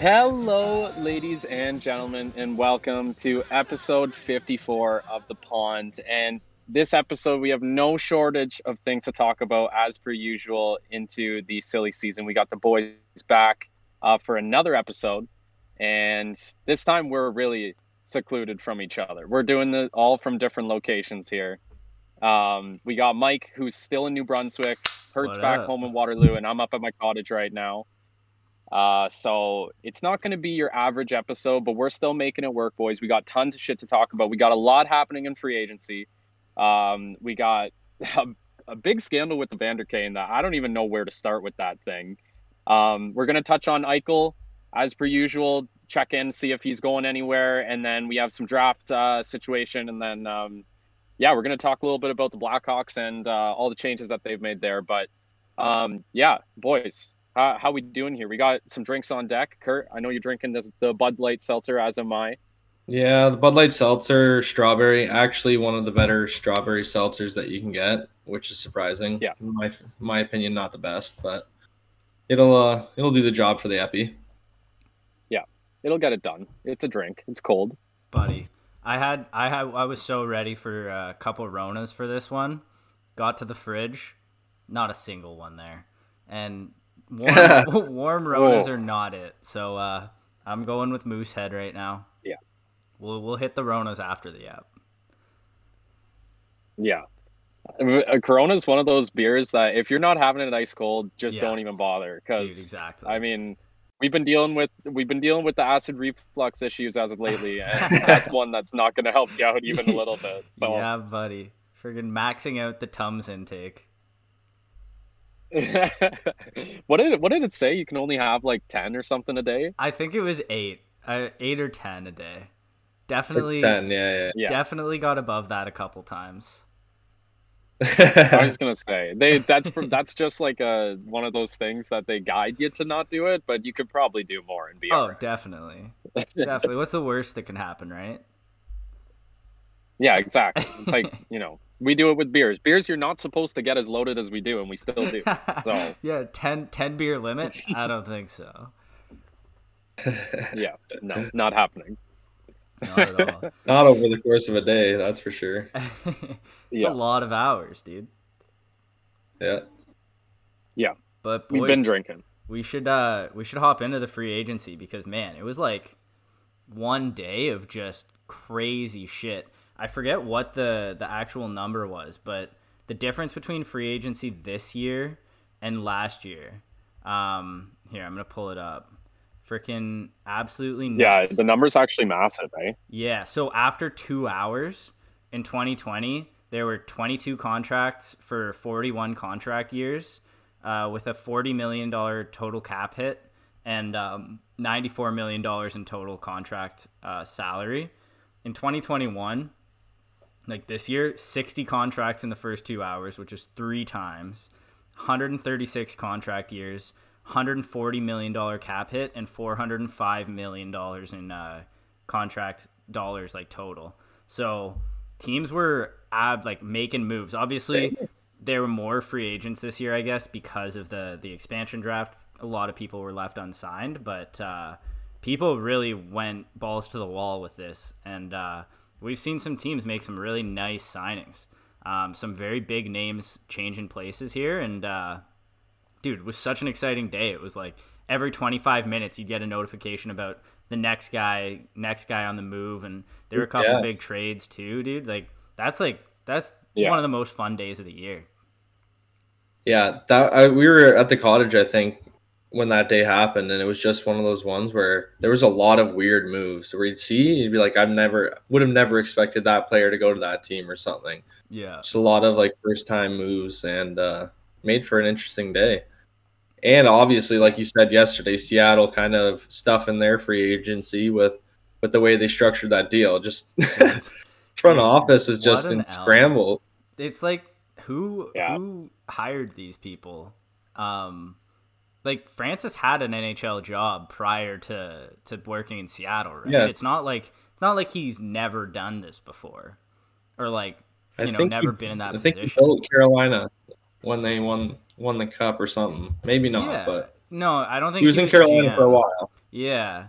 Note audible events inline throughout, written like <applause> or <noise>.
Hello, ladies and gentlemen, and welcome to episode 54 of The Pond. And this episode, we have no shortage of things to talk about as per usual into the silly season. We got the boys back uh, for another episode, and this time we're really secluded from each other. We're doing it all from different locations here. Um, we got Mike, who's still in New Brunswick, Kurt's back home in Waterloo, and I'm up at my cottage right now. Uh, so it's not going to be your average episode, but we're still making it work, boys. We got tons of shit to talk about. We got a lot happening in free agency. Um, we got <laughs> a, a big scandal with the Evander Kane that I don't even know where to start with that thing. Um, we're going to touch on Eichel as per usual, check in, see if he's going anywhere, and then we have some draft uh, situation, and then um, yeah, we're going to talk a little bit about the Blackhawks and uh, all the changes that they've made there. But um, yeah, boys, how, how we doing here? We got some drinks on deck. Kurt, I know you're drinking this the Bud Light seltzer, as am I. Yeah, the Bud Light Seltzer strawberry, actually one of the better strawberry seltzers that you can get, which is surprising. Yeah. In my my opinion, not the best, but it'll uh it'll do the job for the epi. Yeah, it'll get it done. It's a drink. It's cold. buddy. I had I had I was so ready for a couple Ronas for this one. Got to the fridge, not a single one there, and warm, <laughs> <laughs> warm Ronas Oh. are not it. So uh, I'm going with Moosehead right now. Yeah. we'll we'll hit the Ronas after the app. Yeah. A Corona is one of those beers that if you're not having it ice cold, just Yeah. don't even bother. Because exactly. I mean, we've been dealing with we've been dealing with the acid reflux issues as of lately, <laughs> and that's one that's not going to help you out even a little bit. So yeah, buddy. Friggin' maxing out the Tums intake. <laughs> what did it, what did it say? You can only have like ten or something a day. I think it was eight, uh, eight or ten a day. It's Definitely, ten, yeah, Yeah. definitely got above that a couple times. I was <laughs> gonna say they that's for, that's just like a one of those things that they guide you to not do it, but you could probably do more and be Oh, alright. definitely, <laughs> definitely. What's the worst that can happen, right? Yeah, exactly. It's like you know we do it with beers. Beers you're not supposed to get as loaded as we do, and we still do. <laughs> So yeah, 10, 10 beer limit. I don't think so. yeah, no, not happening. Not at all. <laughs> Not over the course of a day, that's for sure. <laughs> it's Yeah. a lot of hours, dude. Yeah. Yeah. But boys, We've been drinking. we should uh we should hop into the free agency because man, it was like one day of just crazy shit. I forget what the the actual number was, but the difference between free agency this year and last year. Um here, I'm going to pull it up. Freaking absolutely Yeah, nuts. the number's actually massive, eh? Yeah, so after 2 hours in 2020, there were 22 contracts for 41 contract years uh, with a $40 million total cap hit and um, $94 million in total contract uh, salary. In 2021, like this year, 60 contracts in the first two hours, which is three times, 136 contract years, 140 million dollar cap hit, and 405 million dollars in uh, contract dollars like total. So teams were ab like making moves. Obviously, there were more free agents this year, I guess, because of the the expansion draft. A lot of people were left unsigned, but uh, people really went balls to the wall with this, and uh, we've seen some teams make some really nice signings. Um, some very big names changing places here, and uh, dude, it was such an exciting day. It was like every 25 minutes you'd get a notification about the next guy, next guy on the move, and there were a couple Yeah. big trades too, dude. Like that's like that's Yeah. one of the most fun days of the year. Yeah, that I, we were at the cottage, I think, when that day happened, and it was just one of those ones where there was a lot of weird moves where you'd see, you'd be like, I've never would have never expected that player to go to that team or something. Yeah, Just a lot of like first time moves and uh, made for an interesting day. And obviously, like you said yesterday, Seattle kind of stuff in their free agency with with the way they structured that deal. Just <laughs> front Dude, office is just in L. scramble. it's like who Yeah. who hired these people? Um, like Francis had an NHL job prior to to working in Seattle, right? Yeah. It's not like it's not like he's never done this before, or like I you know never he- been in that I think he position. built Carolina when they won won the cup or something. Maybe not, yeah, but No, I don't think he was he in Carolina GM. for a while. Yeah.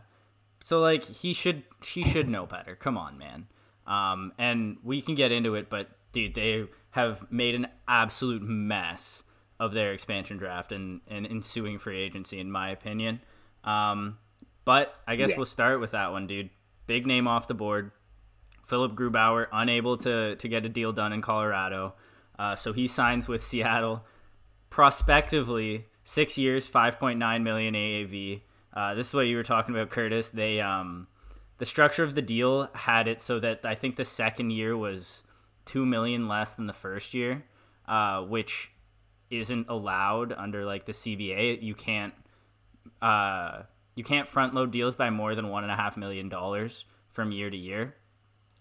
So like he should he should know better. Come on, man. Um, and we can get into it, but dude, they have made an absolute mess of their expansion draft and, and ensuing free agency, in my opinion. Um, but I guess Yeah. we'll start with that one, dude. Big name off the board. Philipp Grubauer unable to to get a deal done in Colorado, uh, so he signs with Seattle. Prospectively, six years, five point nine million AAV. Uh, this is what you were talking about, Curtis. They um, the structure of the deal had it so that I think the second year was two million less than the first year, uh, which isn't allowed under like the CBA. You can't uh, you can't front load deals by more than one and a half million dollars from year to year.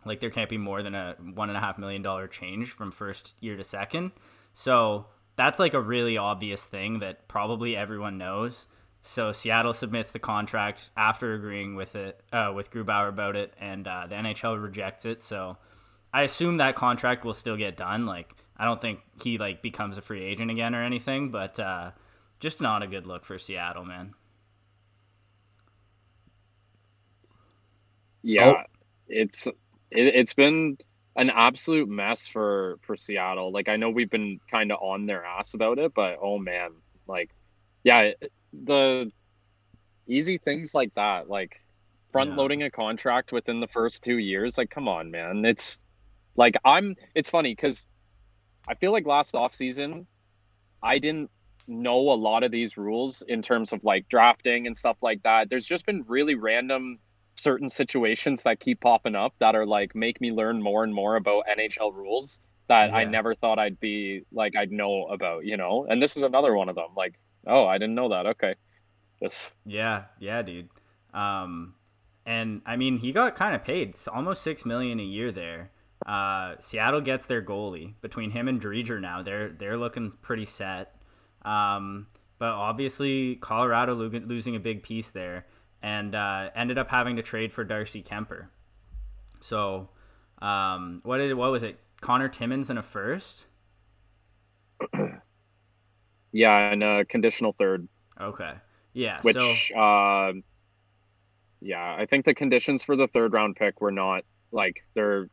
Like there can't be more than a one and a half million dollar change from first year to second. So that's like a really obvious thing that probably everyone knows. So Seattle submits the contract after agreeing with it uh, with Grubauer about it, and uh, the NHL rejects it. So I assume that contract will still get done. Like I don't think he like becomes a free agent again or anything, but uh, just not a good look for Seattle, man. Yeah, Oh. it's it, it's been an absolute mess for for Seattle. Like I know we've been kind of on their ass about it, but oh man, like yeah, the easy things like that, like front Yeah. loading a contract within the first 2 years, like come on, man. It's like I'm it's funny cuz I feel like last offseason I didn't know a lot of these rules in terms of like drafting and stuff like that. There's just been really random certain situations that keep popping up that are like make me learn more and more about NHL rules that I never thought I'd be like I'd know about, you know. And this is another one of them. Like, oh, I didn't know that. Okay. Just Yeah, yeah, dude. Um, and I mean, he got kind of paid, almost six million a year there. Uh, Seattle gets their goalie between him and Driedger now. They're they're looking pretty set. Um, but obviously, Colorado lo- losing a big piece there, and uh, ended up having to trade for Darcy Kuemper. So, um, what did what was it? Connor Timmins in a first. <clears throat> yeah, and a conditional third, Okay, yeah. which so uh yeah, I think the conditions for the third round pick were not like they're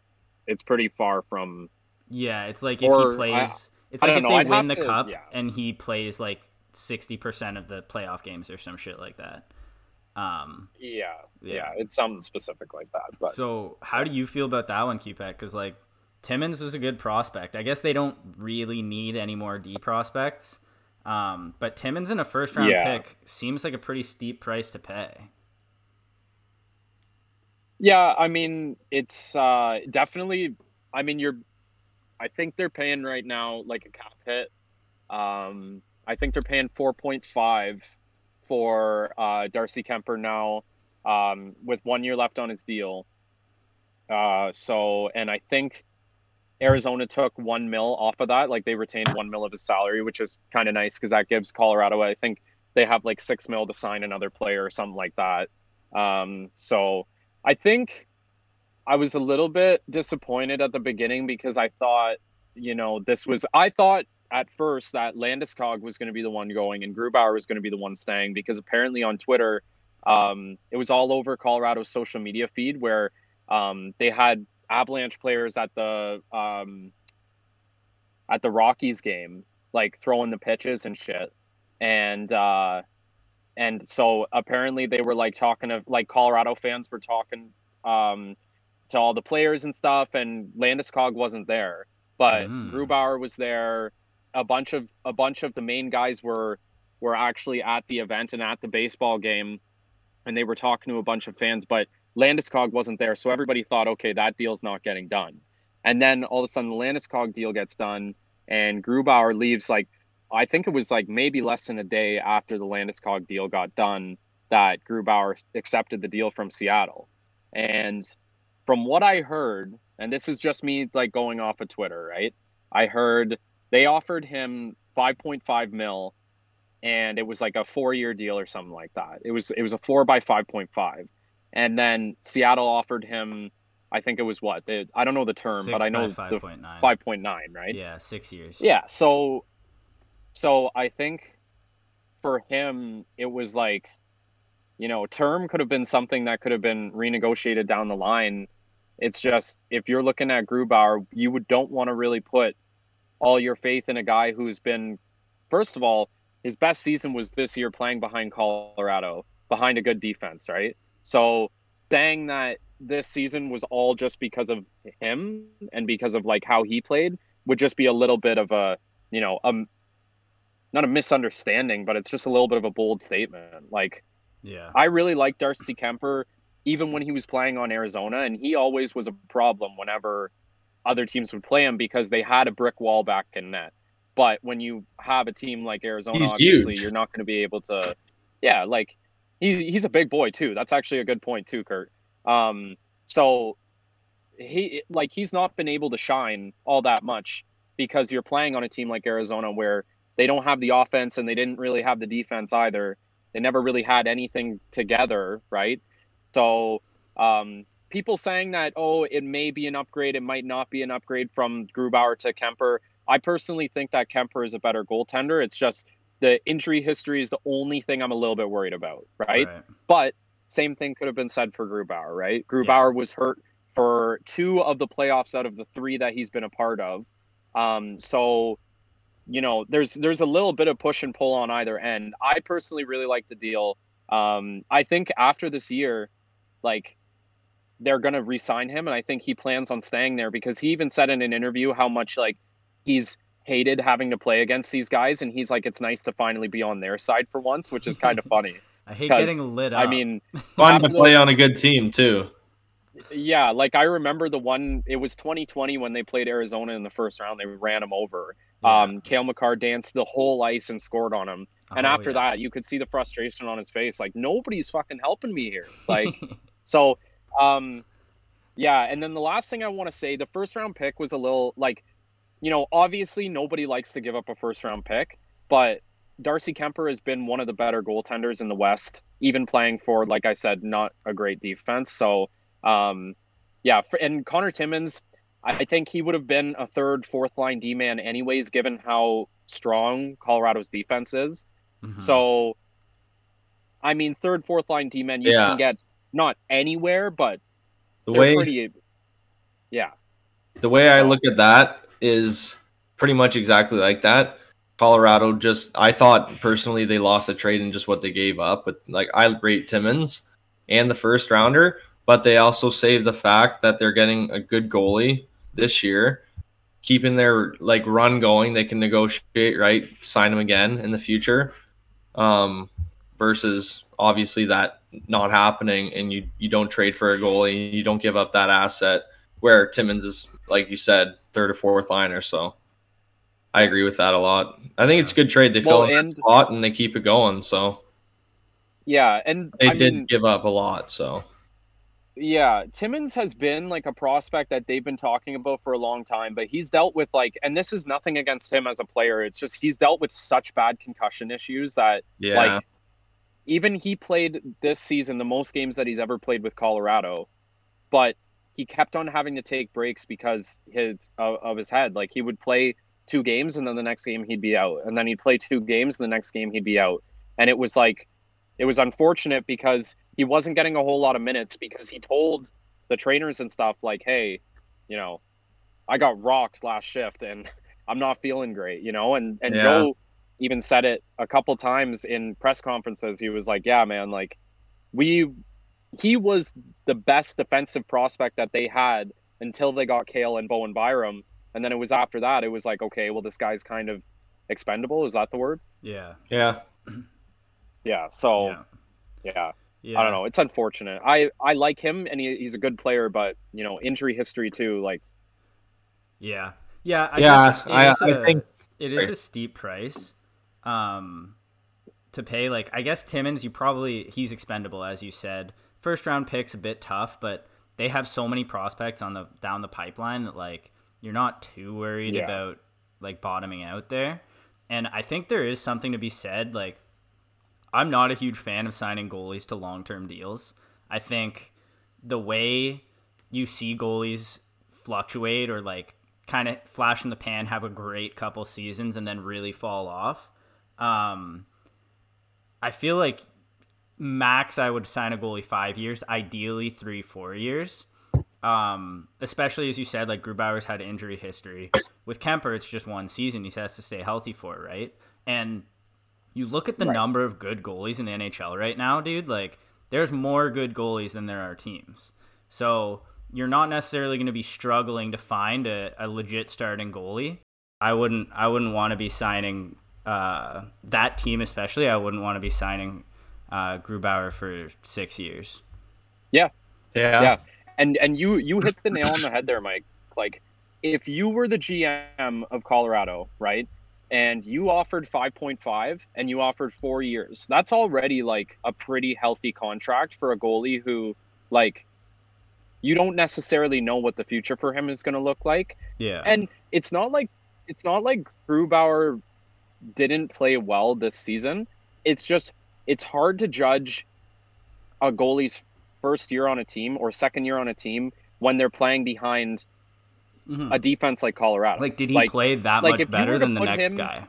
it's pretty far from Yeah, it's like if he plays, I, it's I like if know, they I'd win the to- cup yeah. and he plays like sixty percent of the playoff games or some shit like that. Um, yeah, Yeah. yeah, it's something specific like that. But so how do you feel about that one, Cupek? Because like Timmins was a good prospect. I guess they don't really need any more D prospects. Um, but Timmins in a first round Yeah. pick seems like a pretty steep price to pay. Yeah, I mean, it's uh definitely I mean, you're I think they're paying right now like a cap hit. Um I think they're paying 4.5 for uh Darcy Kuemper now um with 1 year left on his deal. Uh so and I think Arizona took 1 mil off of that, like they retained 1 mil of his salary, which is kind of nice cuz that gives Colorado I think they have like 6 mil to sign another player or something like that. Um so I think I was a little bit disappointed at the beginning because I thought, you know, this was I thought at first that Landeskog was going to be the one going and Grubauer was going to be the one staying because apparently on Twitter, um, it was all over Colorado's social media feed where um, they had Avalanche players at the um, at the Rockies game, like throwing the pitches and shit, and uh, and so apparently they were like talking of like Colorado fans were talking um, to all the players and stuff, and Landeskog wasn't there, but Mm. Grubauer was there. A bunch of a bunch of the main guys were were actually at the event and at the baseball game, and they were talking to a bunch of fans, but Landeskog wasn't there, so everybody thought, okay, that deal's not getting done. And then all of a sudden, the Landeskog deal gets done, and Grubauer leaves like I think it was like maybe less than a day after the Landeskog deal got done that Grubauer accepted the deal from Seattle. And from what I heard, and this is just me like going off of Twitter, right? I heard they offered him 5.5 mil and it was like a four year deal or something like that. It was it was a four by 5.5. And then Seattle offered him I think it was what? They, I don't know the term, Six but I know the 5.9. 5.9, right? Yeah, six years. Yeah, so so I think for him, it was like, you know, term could have been something that could have been renegotiated down the line. It's just if you're looking at Grubauer, you would don't want to really put all your faith in a guy who's been, first of all, his best season was this year playing behind Colorado, behind a good defense, right? So saying that this season was all just because of him and because of like how he played would just be a little bit of a, you know, um, not a misunderstanding, but it's just a little bit of a bold statement. Like, yeah, I really like Darcy Kuemper even when he was playing on Arizona, and he always was a problem whenever other teams would play him because they had a brick wall back in net. But when you have a team like Arizona, He's obviously huge. you're not going to be able to. Yeah, like he, he's a big boy too. That's actually a good point too, Kurt. Um, so he like he's not been able to shine all that much because you're playing on a team like Arizona where they don't have the offense and they didn't really have the defense either. They never really had anything together, right? So um, people saying that oh it may be an upgrade, it might not be an upgrade from Grubauer to Kuemper. I personally think that Kuemper is a better goaltender. It's just the injury history is the only thing I'm a little bit worried about, right? right. But same thing could have been said for Grubauer, right? Grubauer was hurt for two of the playoffs out of the three that he's been a part of. Um, so, you know, there's there's a little bit of push and pull on either end. I personally really like the deal. Um, I think after this year, like they're gonna re-sign him, and I think he plans on staying there because he even said in an interview how much like he's hated having to play against these guys, and he's like, it's nice to finally be on their side for once, which is kind of <laughs> funny. I hate 'Cause, getting lit up. I mean, <laughs> Fun to play on a good team too. yeah, like I remember the one. It was 2020 when they played Arizona in the first round. They ran him over. Um, Cale Makar danced the whole ice and scored on him. And Oh, after yeah. that, you could see the frustration on his face. Like nobody's fucking helping me here. <laughs> Like so, um, yeah. And then the last thing I want to say, the first round pick was a little like, you know, obviously nobody likes to give up a first round pick, but Darcy Kuemper has been one of the better goaltenders in the West, even playing for, like I said, not a great defense. So, um, yeah, for, and Connor Timmins, I think he would have been a third, fourth line D man anyways, given how strong Colorado's defense is. Mhm. So, I mean, third, fourth line D man, you Yeah. can get not anywhere, but The way pretty. Yeah, the way I look at that is pretty much exactly like that. Colorado just I thought personally they lost a trade in just what they gave up, but like I rate Timmins and the first rounder, but they also saved the fact that they're getting a good goalie this year, keeping their like run going. They can negotiate, right? Sign him again in the future. Um versus obviously that not happening and you you don't trade for a goalie, you don't give up that asset where Timmins is, like you said, third or fourth liner. So I agree with that a lot. I think it's a good trade. They fill in and- that spot and they keep it going. So yeah, and they I did mean, give up a lot. So Yeah, Timmins has been like a prospect that they've been talking about for a long time, but he's dealt with like, and this is nothing against him as a player. It's just he's dealt with such bad concussion issues that yeah, like even he played this season the most games that he's ever played with Colorado, but he kept on having to take breaks because his of, of his head. Like he would play two games and then the next game he'd be out, and then he'd play two games and the next game he'd be out, and it was like it was unfortunate because he wasn't getting a whole lot of minutes because he told the trainers and stuff like, hey, you know, I got rocked last shift and <laughs> I'm not feeling great, you know, and and Yeah. Joe even said it a couple times in press conferences. He was like, "Yeah, man, like we he was the best defensive prospect that they had until they got Cale and Bowen Byram, and then it was after that it was like, okay, well this guy's kind of expendable. Is that the word? yeah, yeah, Yeah. So yeah, yeah, yeah. I don't know. It's unfortunate. I I like him and he, he's a good player, but you know, injury history too. Like Yeah, yeah, I Yeah, guess it I- is I a- think- it is a steep price, um, to pay. Like, I guess Timmins, you probably he's expendable, as you said. First round picks a bit tough, but they have so many prospects on the down the pipeline that like you're not too worried Yeah. about like bottoming out there. And I think there is something to be said. Like, I'm not a huge fan of signing goalies to long term deals. I think the way you see goalies fluctuate or like kind of flash in the pan, have a great couple seasons, and then really fall off. Um, I feel like max I would sign a goalie five years, ideally three, four years. Um, especially as you said, like Grubauer's had injury history. With Kuemper, it's just one season. He has to stay healthy for, right? And you look at the Right. number of good goalies in the NHL right now, dude. Like, there's more good goalies than there are teams. So you're not necessarily going to be struggling to find a, a legit starting goalie. I wouldn't. I wouldn't want to be signing uh, that team, especially. I wouldn't want to be signing uh, Grubauer for six years. Yeah, Yeah. Yeah. and and you you hit the nail on the head there, Mike. Like, if you were the GM of Colorado, right, and you offered five point five and you offered four years, that's already like a pretty healthy contract for a goalie who, like, you don't necessarily know what the future for him is going to look like. Yeah. And it's not like it's not like Grubauer didn't play well this season. It's just it's hard to judge a goalie's first year on a team or second year on a team when they're playing behind Mhm. a defense like Colorado. Like, did he Like- play that like, much better than the next him- guy?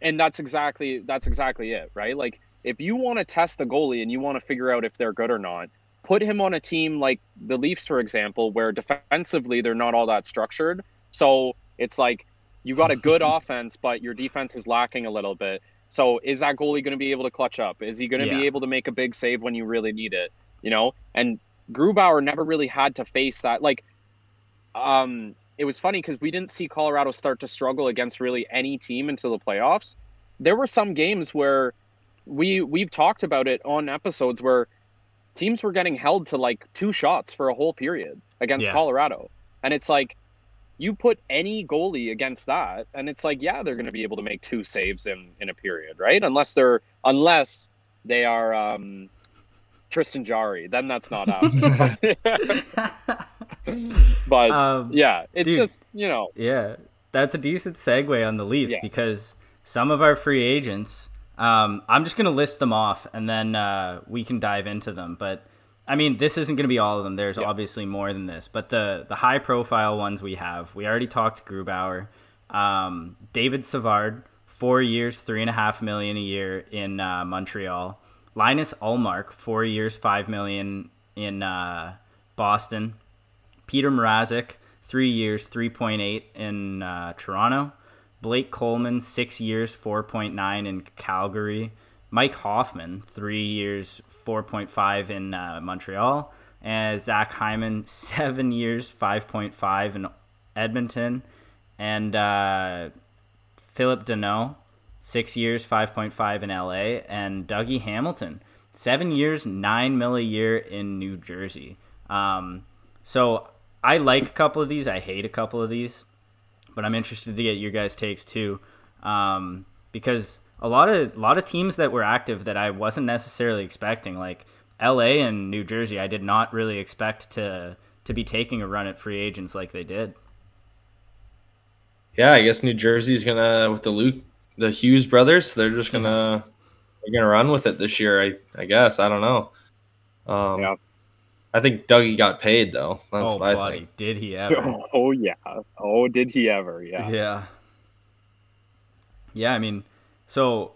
and that's exactly that's exactly it, right? Like if you want to test a goalie and you want to figure out if they're good or not, put him on a team like the Leafs, for example, where defensively they're not all that structured. So it's like you got a good <laughs> offense, but your defense is lacking a little bit. So is that goalie going to be able to clutch up? Is he going to Yeah. be able to make a big save when you really need it? You know, and Grubauer never really had to face that. Like, um, it was funny because we didn't see Colorado start to struggle against really any team until the playoffs. There were some games where we we've talked about it on episodes where teams were getting held to like two shots for a whole period against Yeah. Colorado, and it's like you put any goalie against that, and it's like yeah, they're going to be able to make two saves in in a period, right? Unless they're unless they are um, Tristan Jarry, then that's not <laughs> happening. <laughs> <laughs> <laughs> but um, yeah, it's dude. just you know Yeah, that's a decent segue on the Leafs Yeah. because some of our free agents, um, I'm just going to list them off and then uh, we can dive into them. But I mean, this isn't going to be all of them. There's Yeah. obviously more than this. But the the high profile ones we have, we already talked Grubauer, um, David Savard, four years, three and a half million a year in uh, Montreal. Linus Ullmark, four years, five million in uh, Boston. Peter Mrazek, three years, 3.8 in uh, Toronto. Blake Coleman, six years, 4.9 in Calgary. Mike Hoffman, three years, 4.5 in uh, Montreal. And Zach Hyman, <laughs> seven years, 5.5 in Edmonton. And uh, Phillip Danault, six years, 5.5 in LA. And Dougie Hamilton, seven years, nine mil a year in New Jersey. Um, so I like a couple of these. I hate a couple of these, but I'm interested to get your guys' takes too, um, because a lot of a lot of teams that were active that I wasn't necessarily expecting, like L.A. and New Jersey, I did not really expect to to be taking a run at free agents like they did. Yeah, I guess New Jersey's gonna with the Luke the Hughes brothers, they're just gonna they're gonna run with it this year, I I guess. I don't know. Um Yeah. I think Dougie got paid though. That's oh, what I buddy, think. did he <laughs> ever? oh yeah, oh did he ever? Yeah, Yeah. Yeah, I mean, so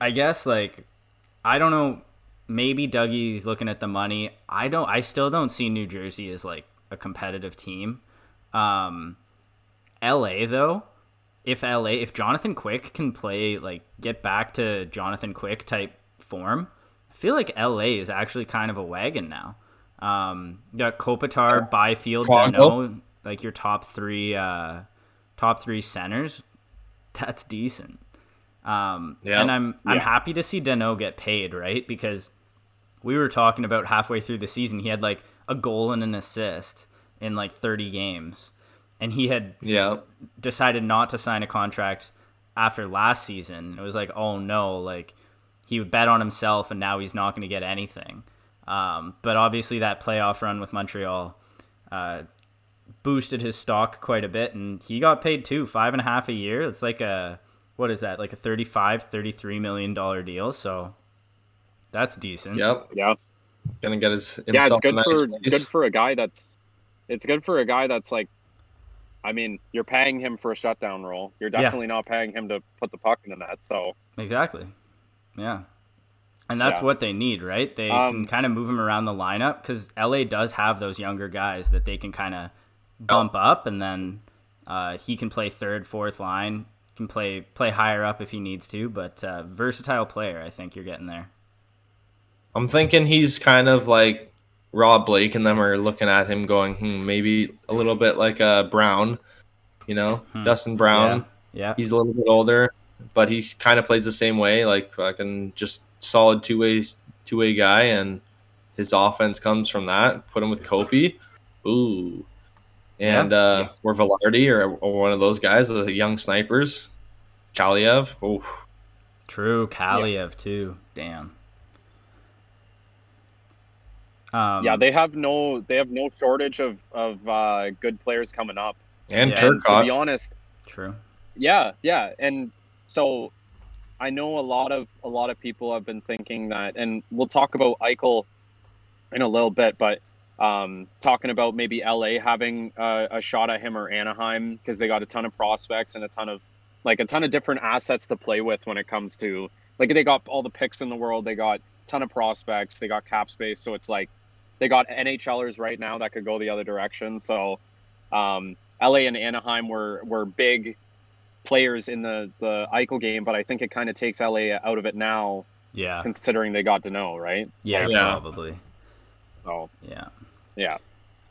I guess like I don't know, maybe Dougie's looking at the money. I don't I still don't see New Jersey as like a competitive team. Um LA though, if LA if Jonathan Quick can play like get back to Jonathan Quick type form, I feel like LA is actually kind of a wagon now. Um, you got Kopitar, Byfield. Danault, like your top three, uh, top three centers. That's decent. Um, Yeah. and I'm I'm Yeah. happy to see Danault get paid, right? Because we were talking about halfway through the season, he had like a goal and an assist in like 30 games, and he had Yeah. decided not to sign a contract after last season. It was like, oh no, like he would bet on himself, and now he's not going to get anything. Um, but obviously, that playoff run with Montreal uh, boosted his stock quite a bit, and he got paid too, five and a half a year. It's like a what is that, like a 35, 33 million dollar deal. So that's decent. Yep. yeah, Gonna get his yeah. It's good nice for place. good for a guy that's it's good for a guy that's like I mean, you're paying him for a shutdown role. You're Yeah. definitely not paying him to put the puck in the net. So Exactly. Yeah. And that's Yeah. what they need, right? They can Um, kind of move him around the lineup because LA does have those younger guys that they can kind of bump up, and then uh, he can play third, fourth line, can play play higher up if he needs to. But uh, versatile player, I think you're getting there. I'm thinking he's kind of like Rob Blake and them are looking at him going, hmm, maybe a little bit like uh, Brown, you know, Hmm. Dustin Brown. Yeah. He's a little bit older, but he kind of plays the same way, like fucking just solid two way two way guy, and his offense comes from that. Put him with Kopi, ooh, and Yeah. uh, or Vilardi or, or one of those guys, the young snipers, Kaliyev. Ooh, True, Kaliyev too. Damn. Um, yeah, they have no they have no shortage of of uh, good players coming up. and Yeah, And to Turcotte. be honest, true. yeah, yeah, and so I know a lot of a lot of people have been thinking that, and we'll talk about Eichel in a little bit, but um, talking about maybe LA having uh, a shot at him or Anaheim because they got a ton of prospects and a ton of like a ton of different assets to play with when it comes to like they got all the picks in the world, they got a ton of prospects, they got cap space, so it's like they got NHLers right now that could go the other direction. So um, LA and Anaheim were were big players in the the Eichel game, but I think it kind of takes LA out of it now, Yeah. considering they got Danault, right? Yeah, Yeah. probably. So Yeah. yeah,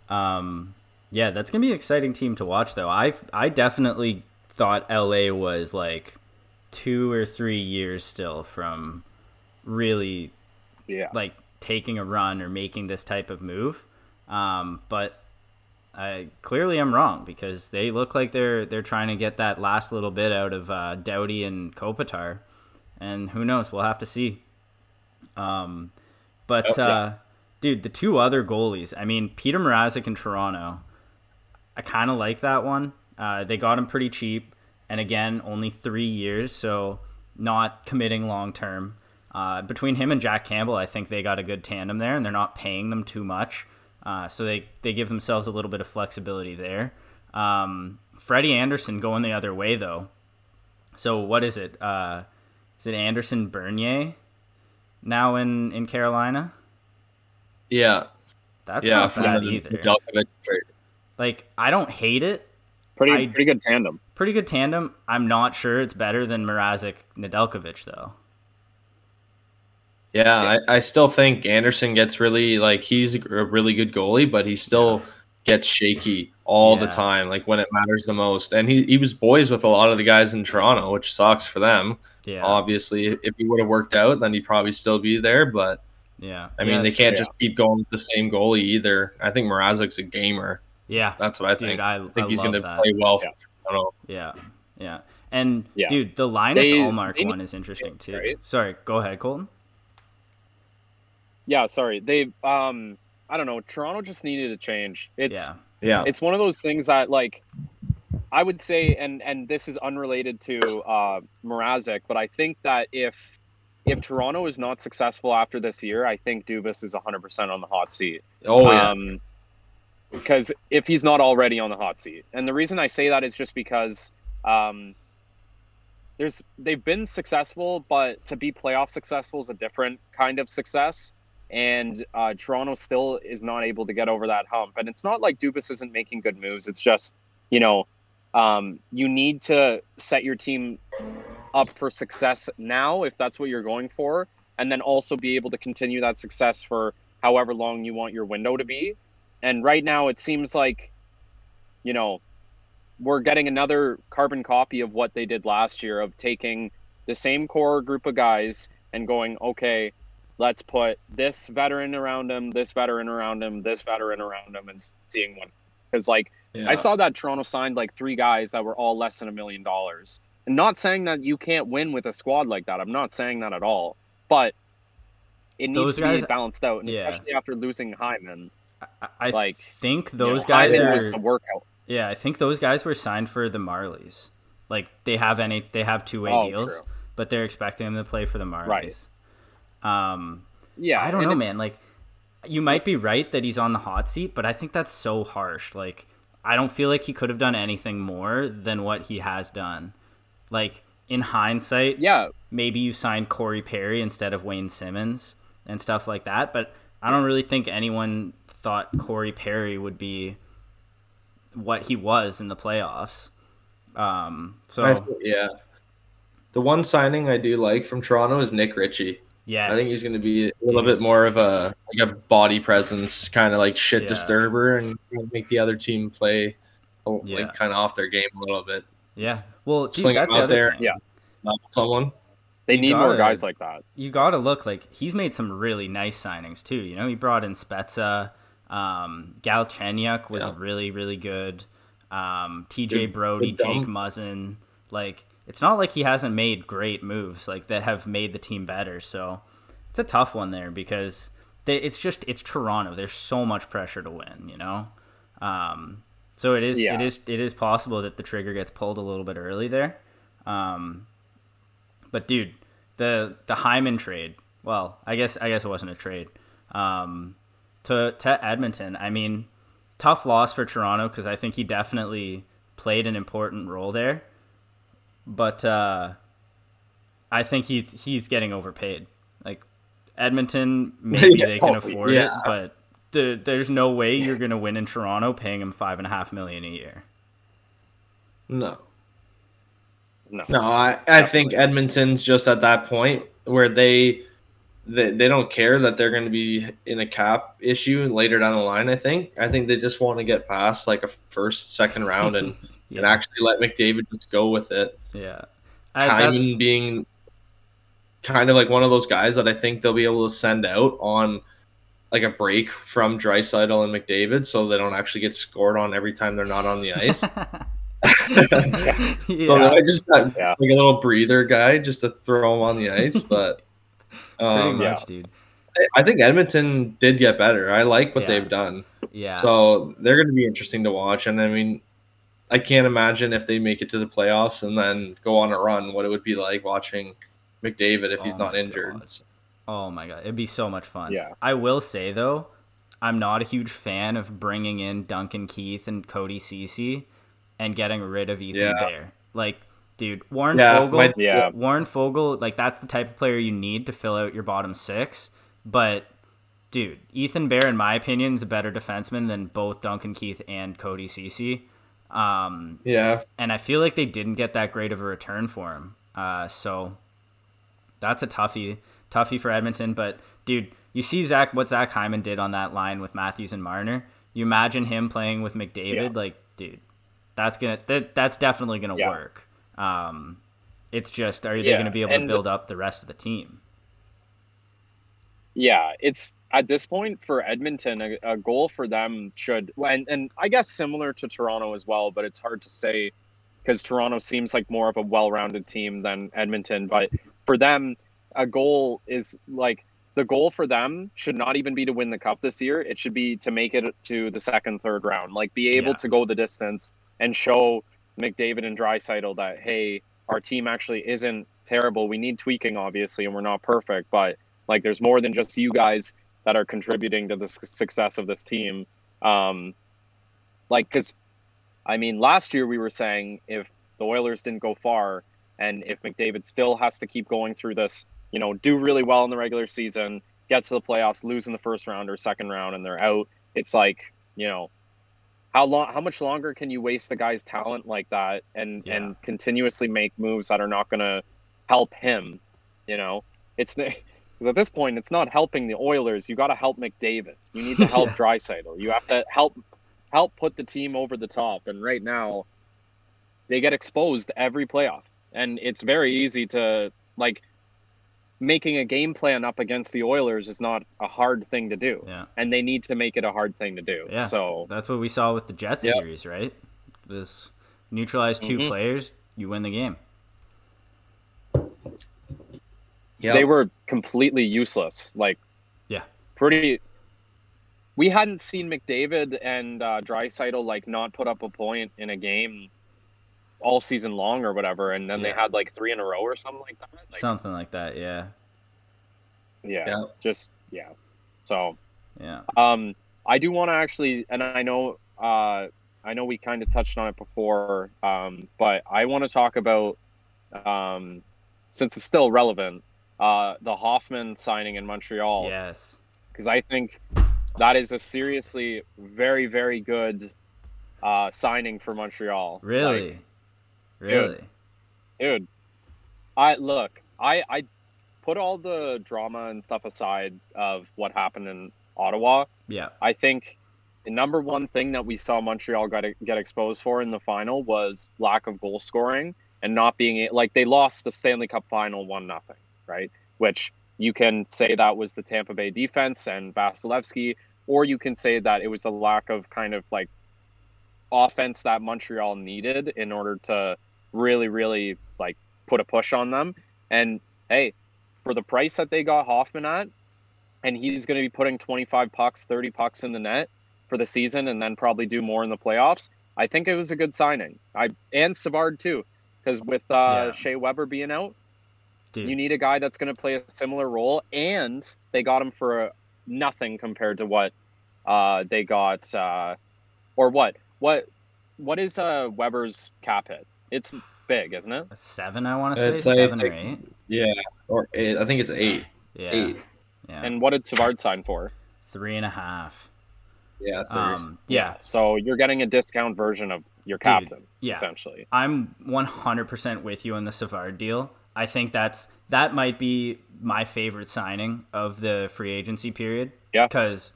Um, yeah, that's gonna be an exciting team to watch, though. I I definitely thought LA was like two or three years still from really yeah, like taking a run or making this type of move. Um, but I clearly I'm wrong because they look like they're they're trying to get that last little bit out of uh, Doughty and Kopitar, and who knows? We'll have to see. Um, but Oh, yeah. uh, dude, the two other goalies. I mean, Peter Mrazek in Toronto. I kind of like that one. Uh, they got him pretty cheap, and again, only three years, so not committing long term. Uh, between him and Jack Campbell, I think they got a good tandem there, and they're not paying them too much, uh, so they they give themselves a little bit of flexibility there. Um, Freddie Andersen going the other way though. So what is it? Uh, is it Andersen Bernier now in in Carolina? yeah, That's yeah, not bad either. Trade. Like I don't hate it. pretty I- pretty good tandem. Pretty good tandem. I'm not sure it's better than Mrazek Nedeljkovic though. Yeah, I, I still think Andersen gets really like he's a really good goalie, but he still gets shaky all the time, like when it matters the most. And he, he was boys with a lot of the guys in Toronto, which sucks for them. Yeah. Obviously, if he would have worked out, then he'd probably still be there. But yeah. I mean, Yeah, they can't true. just keep going with the same goalie either. I think Mrazek's a gamer. Yeah. That's what I Dude, think. I, I think I he's going to play well for Yeah. Toronto. Yeah. Yeah. And Yeah. dude, the Linus They- Ullmark they one is interesting too. right? Sorry, go ahead, Colton. Yeah, sorry. They um I don't know, Toronto just needed a change. It's yeah. Yeah, it's one of those things that like I would say and and this is unrelated to uh Mrazek, but I think that if if Toronto is not successful after this year, I think Dubas is 100% on the hot seat. oh yeah, Um, because if he's not already on the hot seat, and the reason I say that is just because um, there's they've been successful, but to be playoff successful is a different kind of success. And uh, Toronto still is not able to get over that hump. And it's not like Dubas isn't making good moves. It's just you know um, you need to set your team up for success now if that's what you're going for, and then also be able to continue that success for however long you want your window to be. And right now, it seems like, you know, we're getting another carbon copy of what they did last year of taking the same core group of guys and going, okay, let's put this veteran around him, this veteran around him, this veteran around him, and seeing what. Because, like, yeah. I saw that Toronto signed like three guys that were all less than a million dollars. And not saying that you can't win with a squad like that. I'm not saying that at all. But it needs Those to guys- be balanced out, and yeah. especially after losing Hyman. I, I Like, think you know, those guys Hyman was are the workout. Yeah, I think those guys were signed for the Marlies. Like they have any they have two way Oh, deals, true. but they're expecting them to play for the Marlies. Right. Um Yeah, I don't know, man. Like, you might be right that he's on the hot seat, but I think that's so harsh. Like, I don't feel like he could have done anything more than what he has done. Like in hindsight, yeah, maybe you signed Corey Perry instead of Wayne Simmonds and stuff like that. But I don't really think anyone thought Corey Perry would be what he was in the playoffs. Um, so I, yeah, the one signing I do like from Toronto is Nick Ritchie. Yes, I think he's going to be a little bit more of a like a body presence, kind of like shit Yeah. disturber, and make the other team play oh, Yeah. like kind of off their game a little bit. yeah. Well, dude, Sling that's him the out other there. thing. Yeah. Someone. they You need more gotta- guys like that. you got to look like he's made some really nice signings too. You know, he brought in Spezza, um, Galchenyuk was Yeah. really really good. Um, TJ Brodie, good. Jake Muzzin, like it's not like he hasn't made great moves like that have made the team better. So it's a tough one there because they, it's just it's Toronto. There's so much pressure to win. You know. Um, so it is Yeah. it is it is possible that the trigger gets pulled a little bit early there. Um, but dude, the the Hyman trade. Well, I guess I guess it wasn't a trade. Um, to to Edmonton. I mean, tough loss for Toronto because I think he definitely played an important role there. But uh, I think he's he's getting overpaid. Like Edmonton, <laughs> maybe they can Oh, afford it, but the, there's no way you're gonna win in Toronto paying him five and a half million a year. No, No, no. I I think Edmonton's just at that point where they. They, they don't care that they're going to be in a cap issue later down the line. I think. I think they just want to get past like a first, second round and, <laughs> and actually let McDavid just go with it. yeah. I, that's- Hyman being kind of like one of those guys that I think they'll be able to send out on like a break from Draisaitl and McDavid, so they don't actually get scored on every time they're not on the ice. <laughs> so yeah, I just got Yeah. like a little breather guy just to throw him on the ice, <laughs> but. pretty Um, yeah. much, dude. I think Edmonton did get better. I like what Yeah. they've done. Yeah, So they're going to be interesting to watch. And I mean, I can't imagine if they make it to the playoffs and then go on a run, what it would be like watching McDavid if he's Oh not injured. God. Oh my god, it'd be so much fun. Yeah. I will say though, I'm not a huge fan of bringing in Duncan Keith and Cody Cece and getting rid of Ethan Yeah. Bear. Like, dude, Warren Yeah, Foegele. my- Yeah. Warren Foegele, like that's the type of player you need to fill out your bottom six. But dude, Ethan Bear, in my opinion, is a better defenseman than both Duncan Keith and Cody Cece. Um, Yeah. and I feel like they didn't get that great of a return for him. Uh, so that's a toughie, toughie for Edmonton. But dude, you see Zach what Zach Hyman did on that line with Matthews and Marner. You imagine him playing with McDavid, Yeah. like dude, that's gonna that, that's definitely gonna Yeah. work. Um, it's just are they Yeah, gonna be able to and- build up the rest of the team? Yeah, it's at this point for Edmonton, a, a goal for them should, and and I guess similar to Toronto as well, but it's hard to say because Toronto seems like more of a well-rounded team than Edmonton. But for them, a goal is like the goal for them should not even be to win the cup this year. It should be to make it to the second, third round, like be able Yeah. to go the distance and show McDavid and Draisaitl that hey, our team actually isn't terrible. We need tweaking, obviously, and we're not perfect, but like there's more than just you guys that are contributing to the success of this team. Um, like, because I mean, last year we were saying if the Oilers didn't go far, and if McDavid still has to keep going through this, you know, do really well in the regular season, get to the playoffs, lose in the first round or second round, and they're out. It's like, you know, how long, how much longer can you waste the guy's talent like that, and Yeah. and continuously make moves that are not going to help him? You know, it's the because at this point it's not helping the Oilers. You got to help McDavid. You need to <laughs> help Yeah. You have to help help put the team over the top. And right now, they get exposed every playoff, and it's very easy to like making a game plan up against the Oilers is not a hard thing to do, Yeah, and they need to make it a hard thing to do. Yeah. So that's what we saw with the Jets Yep. series, right? This neutralize 2 Mhm. players, you win the game. Yeah. they were completely useless. Like, Yeah. pretty. We hadn't seen McDavid and uh, Draisaitl like not put up a point in a game all season long or whatever, and then they had like three in a row or something like that. Like, Something like that, yeah. yeah, Yeah. just yeah. So Yeah. Um, I do want to actually, and I know uh, I know we kind of touched on it before, um, but I want to talk about um, since it's still relevant, uh, the Hoffman signing in Montreal. Yes. Because I think that is a seriously very very good uh, signing for Montreal. Really. Like, really. dude, I look. I I put all the drama and stuff aside of what happened in Ottawa. Yeah. I think the number one thing that we saw Montreal got get exposed for in the final was lack of goal scoring and not being like they lost the Stanley Cup final one nothing, right? Which you can say that was the Tampa Bay defense and Vasilevskiy, or you can say that it was a lack of kind of like offense that Montreal needed in order to really, really like put a push on them. And hey, for the price that they got Hoffman at, and he's going to be putting 25 pucks, 30 pucks in the net for the season and then probably do more in the playoffs. I think it was a good signing. I and Savard too, because with uh, Yeah. Shea Weber being out, Dude. you need a guy that's going to play a similar role, and they got him for uh, nothing compared to what uh, they got, uh, or what what what is uh, Weber's cap hit? It's big, isn't it? seven, I want to say It's like- seven it's or like- eight. Yeah, or eight, I think it's eight. Yeah. Eight. Yeah. And what did Savard sign for? Three and a half. Yeah, three. Um, yeah. So you're getting a discount version of your Dude, captain, yeah. essentially. I'm 100% with you on the Savard deal. I think that's that might be my favorite signing of the free agency period. Yeah. Because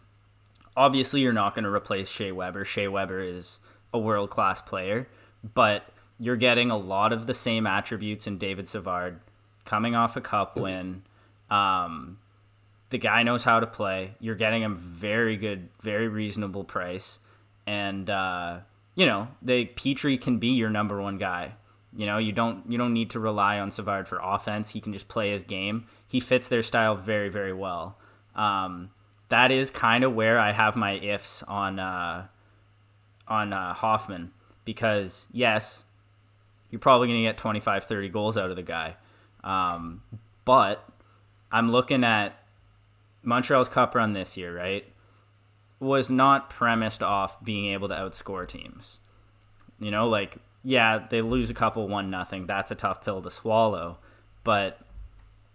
obviously you're not going to replace Shea Weber. Shea Weber is a world class player, but you're getting a lot of the same attributes in David Savard coming off a cup win. Um, the guy knows how to play. You're getting him very good, very reasonable price, and uh, you know they Petry can be your number one guy. You know you don't you don't need to rely on Savard for offense. He can just play his game. He fits their style very very well. Um, that is kind of where I have my ifs on uh, on uh, Hoffman because yes, you're probably going to get 25, 30 goals out of the guy, um, but I'm looking at Montreal's cup run this year, right? Was not premised off being able to outscore teams. You know, like yeah, they lose a couple one nothing. That's a tough pill to swallow, but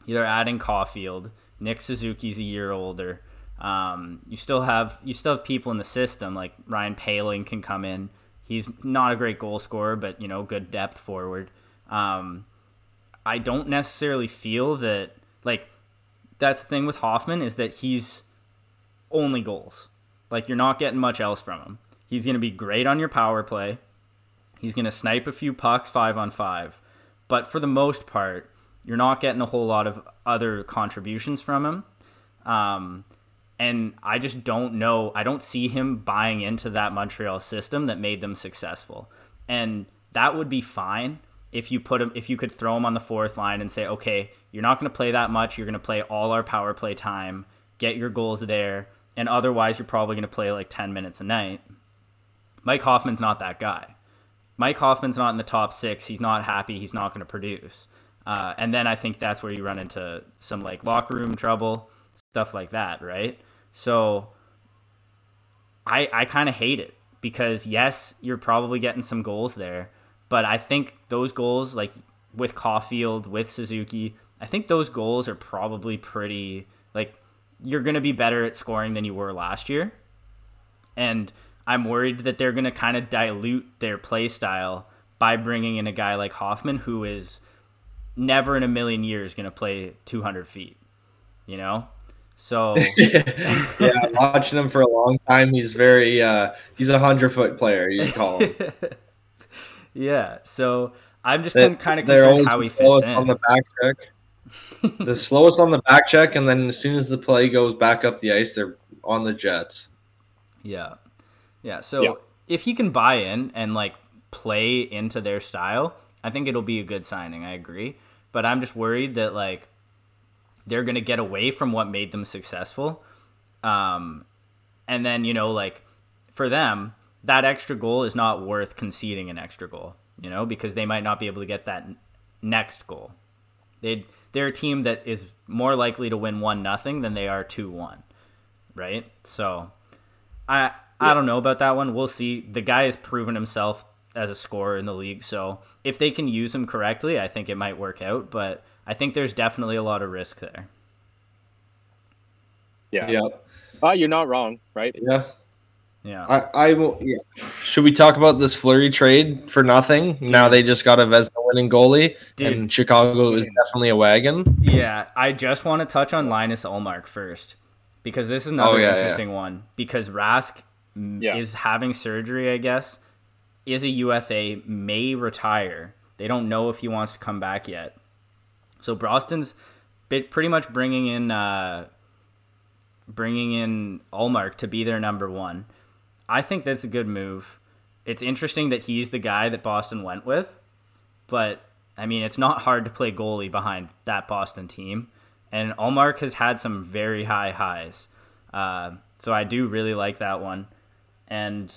you're adding Caufield. Nick Suzuki's a year older. Um, you still have you still have people in the system like Ryan Poehling can come in. He's not a great goal scorer, but you know, good depth forward. Um, I don't necessarily feel that like that's the thing with Hoffman is that he's only goals. Like you're not getting much else from him. He's going to be great on your power play. He's going to snipe a few pucks 5 on 5. But for the most part, you're not getting a whole lot of other contributions from him. Um, and I just don't know. I don't see him buying into that Montreal system that made them successful. And that would be fine if you put him if you could throw him on the fourth line and say, "Okay, you're not going to play that much. You're going to play all our power play time. Get your goals there." And otherwise, you're probably going to play like 10 minutes a night. Mike Hoffman's not that guy. Mike Hoffman's not in the top six. He's not happy. He's not going to produce. Uh, and then I think that's where you run into some like locker room trouble, stuff like that, right? So I I kind of hate it because yes, you're probably getting some goals there, but I think those goals like with Caufield, with Suzuki, I think those goals are probably pretty like you're going to be better at scoring than you were last year. And I'm worried that they're going to kind of dilute their play style by bringing in a guy like Hoffman who is never in a million years going to play 200 feet, you know? So <laughs> yeah, watching him for a long time, he's very uh he's a hundred foot player, you call him. <laughs> yeah, so I'm just kind of They're concerned how he fits in. on the back check. <laughs> the slowest on the back check, and then as soon as the play goes back up the ice, they're on the Jets. Yeah. Yeah. So Yeah. if he can buy in and like play into their style, I think it'll be a good signing. I agree. But I'm just worried that like they're going to get away from what made them successful. Um, and then, you know, like for them, that extra goal is not worth conceding an extra goal, you know, because they might not be able to get that n- next goal. They they're a team that is more likely to win one nothing than they are two one, right? So I I don't know about that one. We'll see. The guy has proven himself as a scorer in the league, so if they can use him correctly, I think it might work out. But I think there's definitely a lot of risk there. Yeah. Yeah. Uh, you're not wrong, right? Yeah. Yeah. I, I will. Yeah. Should we talk about this Fleury trade for nothing? Now they just got a Vezina winning goalie, Dude. and Chicago is definitely a wagon. Yeah, I just want to touch on Linus Ullmark first because this is another Oh, yeah, interesting one. Because Rask Yeah. is having surgery, I guess, is a UFA, may retire. They don't know if he wants to come back yet. So Boston's bit pretty much bringing in uh, bringing in Ullmark to be their number one. I think that's a good move. It's interesting that he's the guy that Boston went with, but I mean, it's not hard to play goalie behind that Boston team. And Ullmark has had some very high highs. Uh, so I do really like that one. And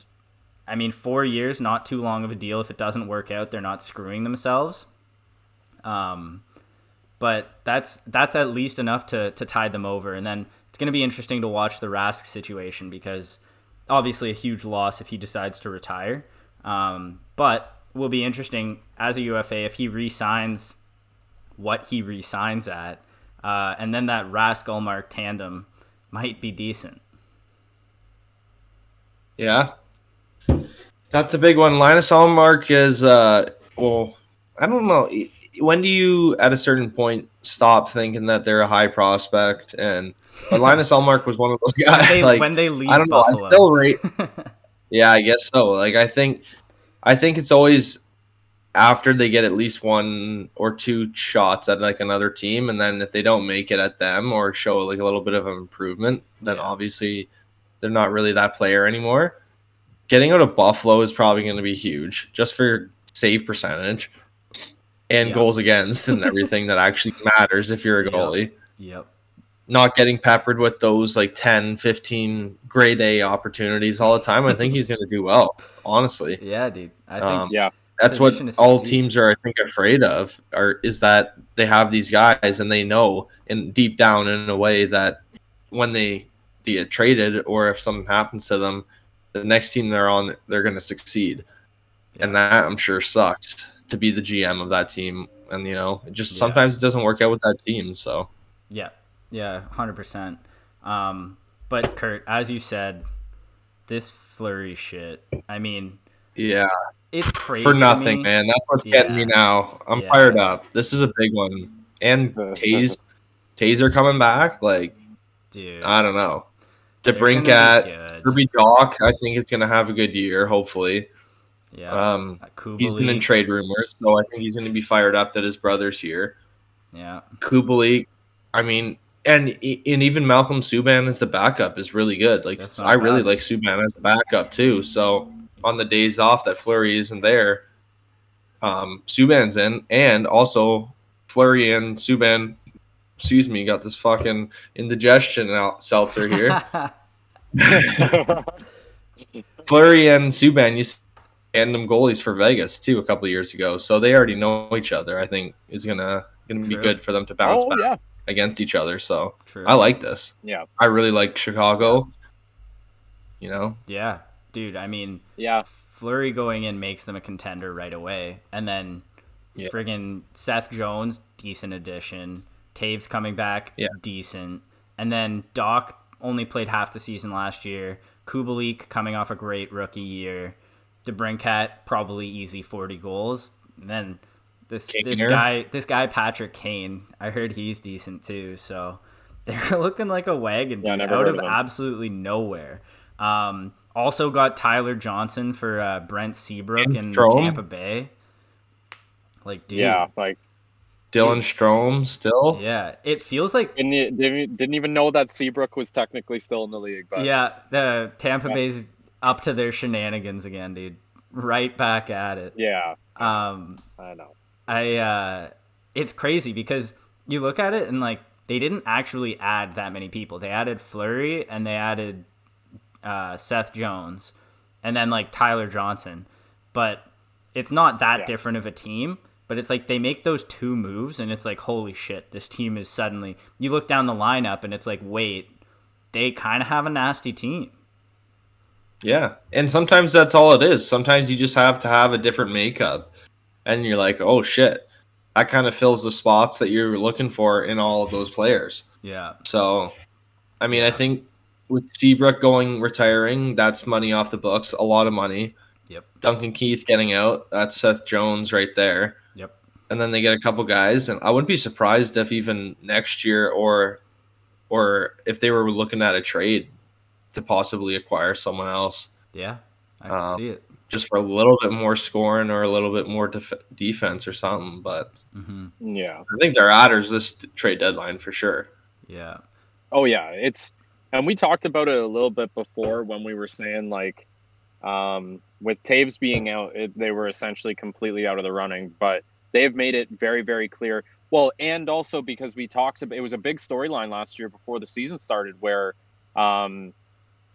I mean, four years, not too long of a deal. If it doesn't work out, they're not screwing themselves. Um, but that's that's at least enough to, to tide them over. And then it's going to be interesting to watch the Rask situation because obviously a huge loss if he decides to retire. Um, but will be interesting as a UFA if he re-signs what he re-signs at, uh, and then that Rask Ullmark tandem might be decent. Yeah. That's a big one. Linus Ullmark is uh well, I don't know. When do you at a certain point stop thinking that they're a high prospect and but <laughs> Linus Ullmark was one of those guys They, like when they leave I don't know. Buffalo, I still rate. <laughs> yeah, I guess so. Like I think, I think it's always after they get at least one or two shots at like another team, and then if they don't make it at them or show like a little bit of an improvement, then Yeah. obviously they're not really that player anymore. Getting out of Buffalo is probably going to be huge, just for save percentage and Yeah. goals against and everything that actually matters if you're a goalie yep, not getting peppered with those like 10, 15 grade A opportunities all the time, I think he's going to do well, honestly. yeah, dude. I think Um, Yeah. That's what all teams are, I think, afraid of, are is that they have these guys and they know, and deep down in a way that when they, they get traded or if something happens to them, the next team they're on, they're going to succeed. And that I'm sure sucks to be the GM of that team. And, you know, it just Yeah. sometimes it doesn't work out with that team. So, Yeah, yeah, hundred percent. Um, but Kurt, as you said, this Fleury shit. I mean, yeah. it's crazy for nothing, man. That's what's getting me now. I'm Yeah. fired up. This is a big one. And Taze, Taser coming back. Like dude. I don't know. They're gonna be DeBrincat. Kirby Dach. I think is gonna have a good year. Hopefully. Yeah, Um, he's been in trade rumors, so I think he's gonna be fired up that his brother's here. Yeah, Kubalik. I mean. And, and even Malcolm Subban as the backup is really good. Like I really like Subban as the backup too. So on the days off that Fleury isn't there, um, Subban's in, and also Fleury and Subban, excuse me, got this fucking indigestion out seltzer here. <laughs> Fleury and Subban used to tandem goalies for Vegas too a couple of years ago, so they already know each other. I think is gonna gonna be good for them to bounce oh back yeah. against each other. So True. I like this. Yeah. I really like Chicago. You know, Yeah, dude. I mean, Yeah. Fleury going in makes them a contender right away, and then Yeah. friggin' Seth Jones, decent addition. Toews coming back, Yeah. decent, and then Dach only played half the season last year. Kubalik coming off a great rookie year. DeBrincat probably easy forty goals. And then this this guy this guy Patrick Kane, I heard he's decent too. So <laughs> they're looking like a wagon Yeah, out of of absolutely nowhere. Um, also got Tyler Johnson for uh, Brent Seabrook And in. Tampa Bay. Like, dude, Yeah. Like Dylan Strome still. yeah, it feels like didn't, didn't didn't even know that Seabrook was technically still in the league, but yeah, the Tampa Yeah. Bay's up to their shenanigans again, dude. Right back at it. yeah, Um, I know. I uh, it's crazy because you look at it and like they didn't actually add that many people. They added Fleury and they added uh, Seth Jones, and then like Tyler Johnson, but it's not that Yeah. different of a team. But it's like they make those two moves, and it's like, holy shit, this team is suddenly. You look down the lineup, and it's like, wait, they kind of have a nasty team. Yeah, and sometimes that's all it is. Sometimes you just have to have a different makeup, and you're like, oh shit, that kind of fills the spots that you're looking for in all of those players. Yeah. So, I mean, I think with Seabrook going retiring, that's money off the books, a lot of money. Yep. Duncan Keith getting out, that's Seth Jones right there. Yep. And then they get a couple guys, and I wouldn't be surprised if even next year or or if they were looking at a trade to possibly acquire someone else Yeah. I can Um, see it. just for a little bit more scoring or a little bit more def- defense or something. But hmm Yeah. I think they're adders this trade deadline for sure. Yeah. Oh yeah, it's and we talked about it a little bit before when we were saying like um, with Toews being out, it, they were essentially completely out of the running. But they have made it very, very clear. Well, and also because we talked about it was a big storyline last year before the season started, where um,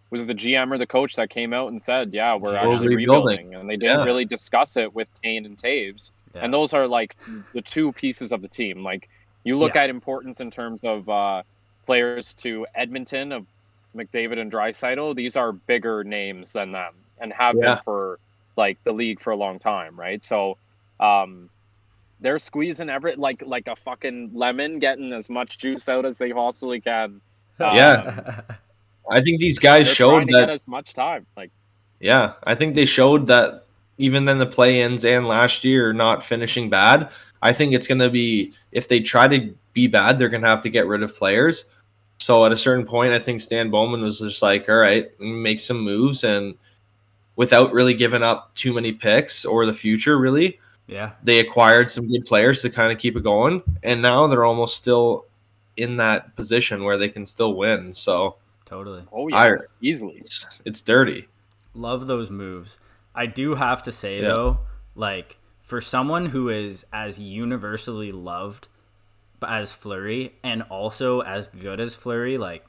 was it the GM or the coach that came out and said, "Yeah, we're We're actually rebuilding." rebuilding," and they didn't Yeah. really discuss it with Kane and Toews. Yeah. And those are like the two pieces of the team. Like you look Yeah. at importance in terms of uh, players to Edmonton of McDavid and Draisaitl. These are bigger names than them and have been for like the league for a long time, right? So um, they're squeezing every like like a fucking lemon, getting as much juice out as they possibly can. Um, Yeah. I think these guys showed to that as much time. Like Yeah, I think they showed that even in the play-ins and last year, not finishing bad. I think it's going to be if they try to be bad, they're going to have to get rid of players. So at a certain point, I think Stan Bowman was just like, "All right, make some moves," and without really giving up too many picks or the future, really, yeah. they acquired some good players to kind of keep it going, and now they're almost still in that position where they can still win. So Totally. oh yeah, I- easily. it's it's dirty. Love those moves. I do have to say Yeah. though, like for someone who is as universally loved as Fleury and also as good as Fleury, like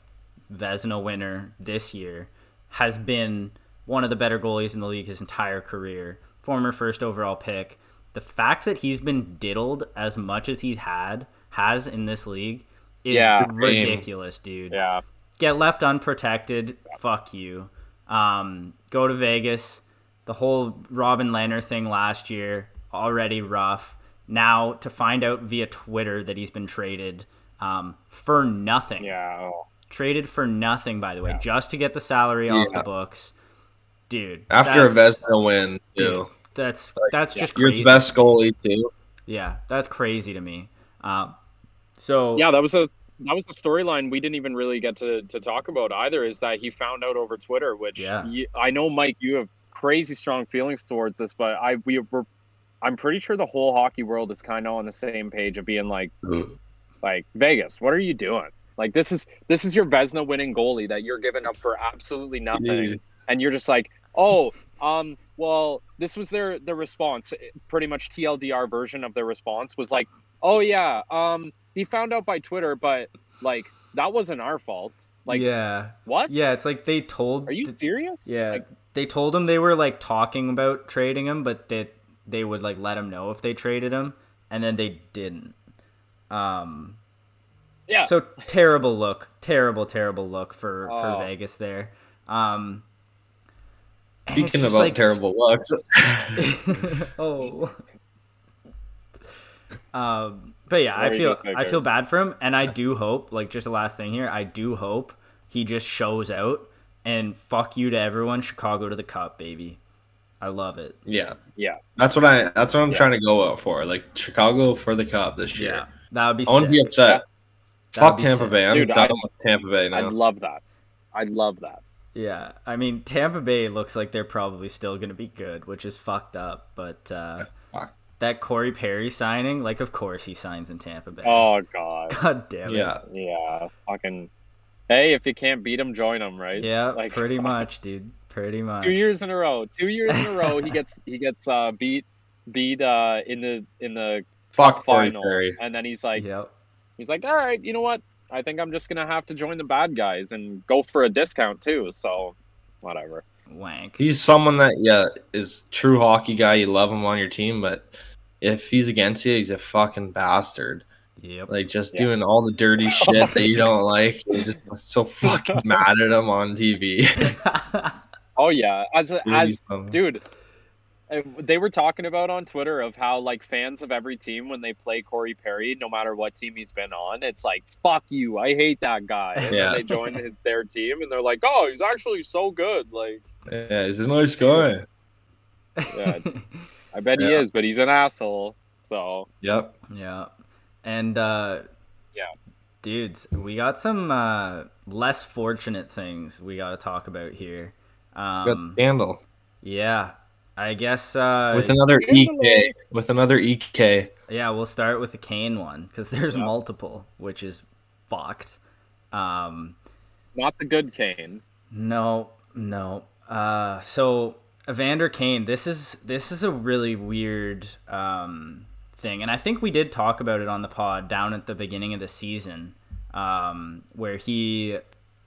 Vezina winner this year, has been one of the better goalies in the league his entire career. Former first overall pick. The fact that he's been diddled as much as he's had has in this league is Yeah. ridiculous, dude Yeah, get left unprotected. Fuck you. Um, go to Vegas. The whole Robin Lehner thing last year already rough. Now to find out via Twitter that he's been traded um, for nothing. yeah. Traded for nothing, by the way, just to get the salary off Yeah. the books. Dude, After a Vezina win, dude, too. that's that's just You're the best goalie too. Yeah, that's crazy to me. Um, so yeah that was a that was the storyline we didn't even really get to, to talk about either is that he found out over twitter which Yeah. you, i know mike you have crazy strong feelings towards this but i we were i'm pretty sure the whole hockey world is kind of on the same page of being like like vegas what are you doing like this is this is your vezina winning goalie that you're giving up for absolutely nothing Yeah. and you're just like oh um well this was their their response pretty much tldr version of their response was like oh yeah um he found out by twitter but like that wasn't our fault like yeah, what yeah, it's like they told. are you serious Yeah, Like, they told him they were like talking about trading him, but that they would like let him know if they traded him, and then they didn't. Um, yeah so terrible look, terrible, terrible look for Oh. for Vegas there. Um, Speaking about like- terrible looks, <laughs> oh. Um, but yeah, I feel I feel bad for him, and I do hope, like, just the last thing here, I do hope he just shows out and fuck you to everyone. Chicago to the cup, baby. I love it. yeah, yeah that's what I. That's what I'm Yeah. trying to go out for. Like Chicago for the cup this year. Yeah, that would be. I wouldn't be upset. That Fuck be Tampa sick. Bay. I'm Dude, done I- with Tampa Bay i love that i love that Yeah, I mean Tampa Bay looks like they're probably still gonna be good, which is fucked up. But uh, Fuck. that Corey Perry signing, like, of course he signs in Tampa Bay. oh god <laughs> God damn it. Yeah, yeah fucking hey if you can't beat him join him right Yeah, Like- pretty much, dude. Pretty much. two years in a row two years in a row he gets he gets uh beat beat uh in the in the fuck Corey final Perry. and then he's like Yep. he's like all right you know what i think i'm just gonna have to join the bad guys and go for a discount too so whatever Wank. He's someone that yeah is true hockey guy. You love him on your team, but if he's against you, he's a fucking bastard. Yep. Like just Yeah. doing all the dirty <laughs> shit that you don't like. You're just so fucking <laughs> mad at him on TV. <laughs> Oh yeah, as a, as dude, they were talking about on Twitter of how like fans of every team when they play Corey Perry, no matter what team he's been on, it's like fuck you, I hate that guy. And Yeah. then they join his, their team and they're like, oh, he's actually so good. Like, Yeah, he's a nice guy. yeah, <laughs> I bet he is, but he's an asshole. So Yep. Yeah. And uh Yeah. Dudes, we got some uh less fortunate things we got to talk about here. Got Um scandal yeah. I guess uh with another Scandal. EK. With another EK. yeah, we'll start with the Kane one cuz there's Yeah. multiple, which is fucked. Um not the good Kane. No, no. Uh, so Evander Kane, this is this is a really weird um, thing, and I think we did talk about it on the pod down at the beginning of the season, um, where he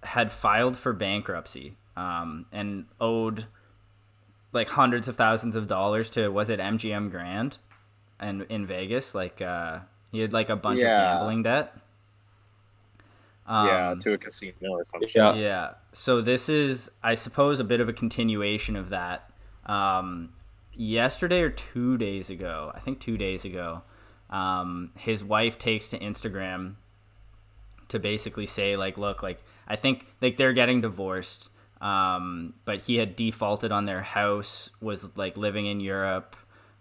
had filed for bankruptcy um, and owed like hundreds of thousands of dollars to was it MGM Grand and in Vegas, like uh, he had like a bunch Yeah. of gambling debt. yeah, Um, to a casino or something. Yeah. yeah. So this is, I suppose, a bit of a continuation of that. Um, yesterday or two days ago, I think two days ago, um, his wife takes to Instagram to basically say, like, look, like, I think like they're getting divorced, um, but he had defaulted on their house, was like living in Europe,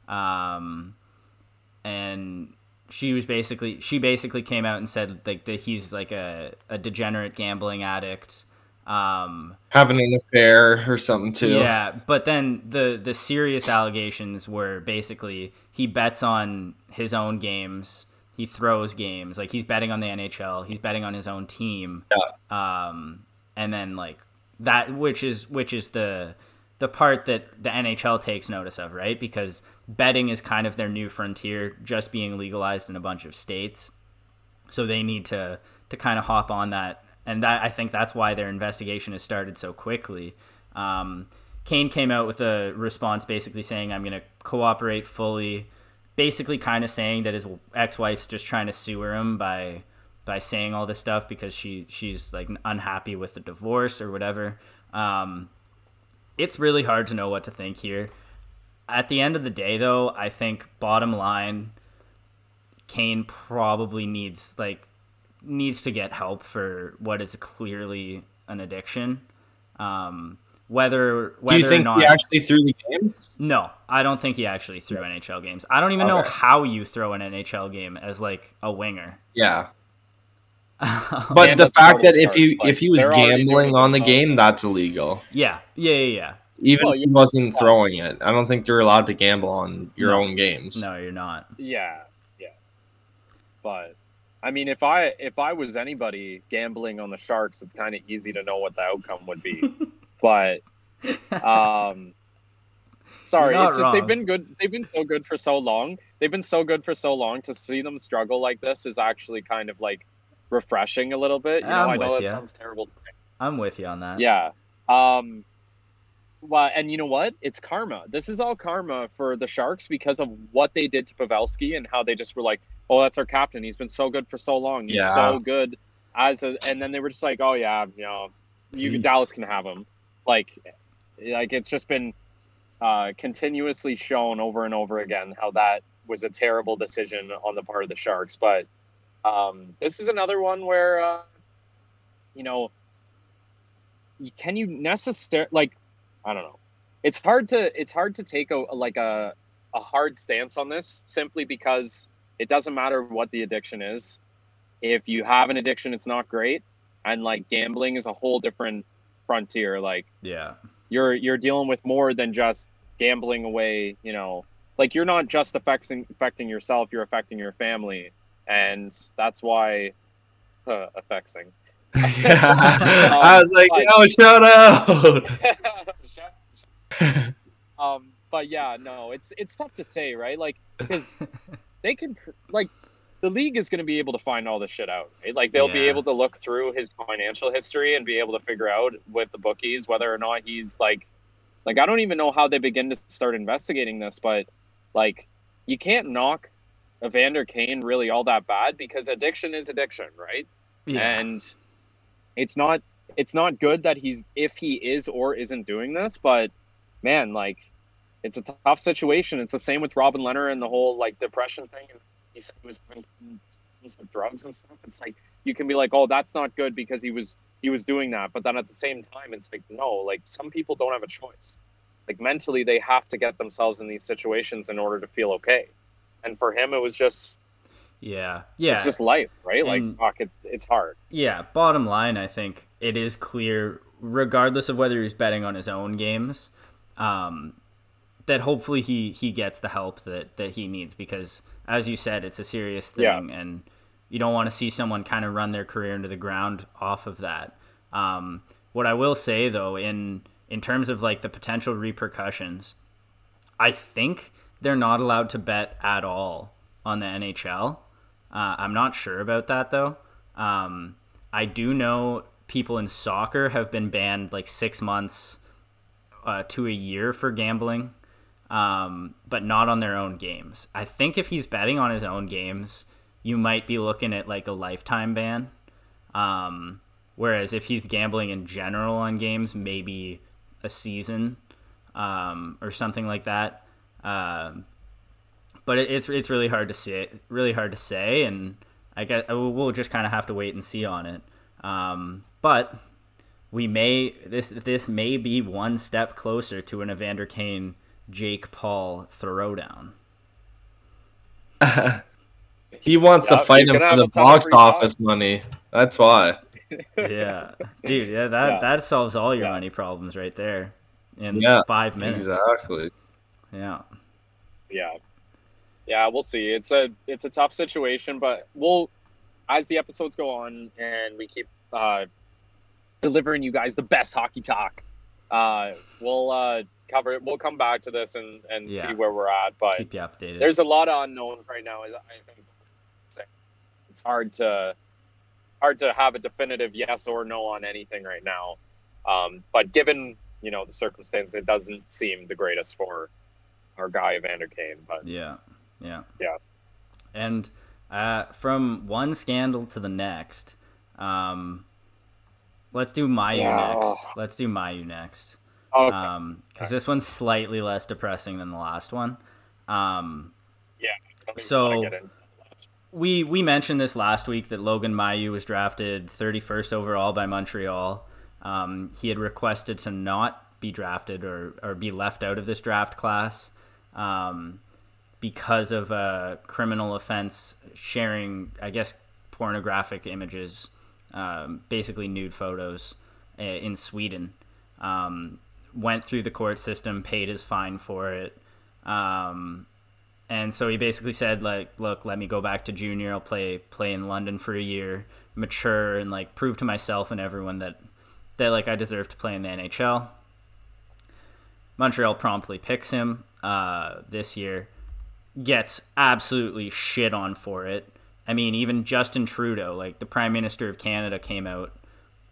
um, and she was basically she basically came out and said like that he's like a, a degenerate gambling addict. Um Having an affair or something too. yeah but then the the serious allegations were basically he bets on his own games. He throws games. Like he's betting on the nhl he's betting on his own team. Um and then like that which is which is the the part that the NHL takes notice of, right? Because betting is kind of their new frontier, just being legalized in a bunch of states. So they need to to kind of hop on that, and that I think that's why their investigation has started so quickly. Um, Kane came out with a response, basically saying, "I'm going to cooperate fully." Basically, kind of saying that his ex-wife's just trying to sewer him by by saying all this stuff because she she's like unhappy with the divorce or whatever. Um, it's really hard to know what to think here. At the end of the day, though, I think bottom line, Kane probably needs like needs to get help for what is clearly an addiction. Um, whether Do you think or not, he actually threw the game? no, I don't think he actually threw NHL games. I don't even know how you throw an NHL game as like a winger. Yeah. <laughs> But And the fact that if charge. he Like, if he was gambling on the it. game, that's illegal. yeah, yeah, yeah, yeah. Even Well, if he wasn't throwing it. I don't think they're allowed to gamble on your No. own games. No, you're not. Yeah, yeah. But I mean, if I if I was anybody gambling on the Sharks, it's kind of easy to know what the outcome would be. <laughs> but um, sorry, You're it's just they've been good. They've been so good for so long. They've been so good for so long. To see them struggle like this is actually kind of like refreshing a little bit. You know, I'm I know with that ya. sounds terrible. to say. I'm with you on that. Yeah. Um well, and you know what? It's karma. This is all karma for the Sharks because of what they did to Pavelski and how they just were like, "Oh, that's our captain. He's been so good for so long. He's Yeah. so good." As a, and then they were just like, "Oh yeah, you know, you Peace. Dallas can have him." Like, like it's just been uh, continuously shown over and over again how that was a terrible decision on the part of the Sharks. But um, this is another one where, uh, you know, can you necessarily like i don't know. It's hard to it's hard to take a like a a hard stance on this simply because it doesn't matter what the addiction is. If you have an addiction it's not great and like gambling is a whole different frontier like Yeah. you're you're dealing with more than just gambling away you know. Like you're not just affecting affecting yourself you're affecting your family and that's why uh, affecting <laughs> I was like, Like- no, shut out. <laughs> um but yeah no it's it's tough to say right? Like because <laughs> they can pr- like the league is going to be able to find all this shit out right? Like they'll be able to look through his financial history and be able to figure out with the bookies whether or not he's like like i don't even know how they begin to start investigating this but like you can't knock evander kane really all that bad because addiction is addiction right Yeah. and it's not it's not good that he's if he is or isn't doing this, but man, like it's a tough situation. It's the same with Robin Leonard and the whole like depression thing. And he said he was with drugs and stuff. It's like you can be like, oh, that's not good because he was he was doing that, but then at the same time, it's like no, like some people don't have a choice. Like mentally, they have to get themselves in these situations in order to feel okay. And for him, it was just yeah, yeah. It's just life, right? And, like, fuck, it, it's hard. Yeah. Bottom line, I think it is clear, regardless of whether he's betting on his own games, um, that hopefully he he gets the help that that he needs because, as you said, it's a serious thing, yeah. and you don't want to see someone kind of run their career into the ground off of that. Um, what I will say though, in in terms of like the potential repercussions, I think they're not allowed to bet at all on the NHL. Uh, I'm not sure about that though. Um, I do know people in soccer have been banned like six months uh, to a year for gambling, um, but not on their own games. I think if he's betting on his own games, you might be looking at like a lifetime ban. Um, whereas if he's gambling in general on games, maybe a season um, or something like that. Um, but it, it's it's really hard to say. Really hard to say, and I guess we'll just kind of have to wait and see on it. Um, but we may this this may be one step closer to an Evander Kane Jake Paul throwdown. <laughs> he wants to fight him for the box office money. That's why. yeah, dude. Yeah, that yeah. that solves all your yeah. money problems right there in yeah, five minutes. Exactly. Yeah. Yeah yeah, we'll see. It's a it's a tough situation, but we'll as the episodes go on and we keep uh, delivering you guys the best hockey talk. Uh, we'll uh, cover it. We'll come back to this and and yeah. see where we're at. But keep you updated. There's a lot of unknowns right now. Is I think it's hard to hard to have a definitive yes or no on anything right now. Um, but given you know the circumstances, it doesn't seem the greatest for our guy Evander Kane. But yeah, yeah. Yeah. And uh, from one scandal to the next, um, let's do Mailloux yeah. next. Let's do Mailloux next. Okay. Um, because okay. this one's slightly less depressing than the last one. Um, yeah. So we we mentioned this last week that Logan Mailloux was drafted 31st overall by Montreal. Um, he had requested to not be drafted or, or be left out of this draft class. Um, because of a criminal offense sharing, I guess, pornographic images, um, basically nude photos uh, in Sweden. Um, went through the court system, paid his fine for it. Um, and so he basically said, like, look, let me go back to junior. I'll play play in London for a year, mature, and like prove to myself and everyone that that like I deserve to play in the NHL. Montreal promptly picks him uh, this year gets absolutely shit on for it. I mean, even Justin Trudeau, like the Prime Minister of Canada, came out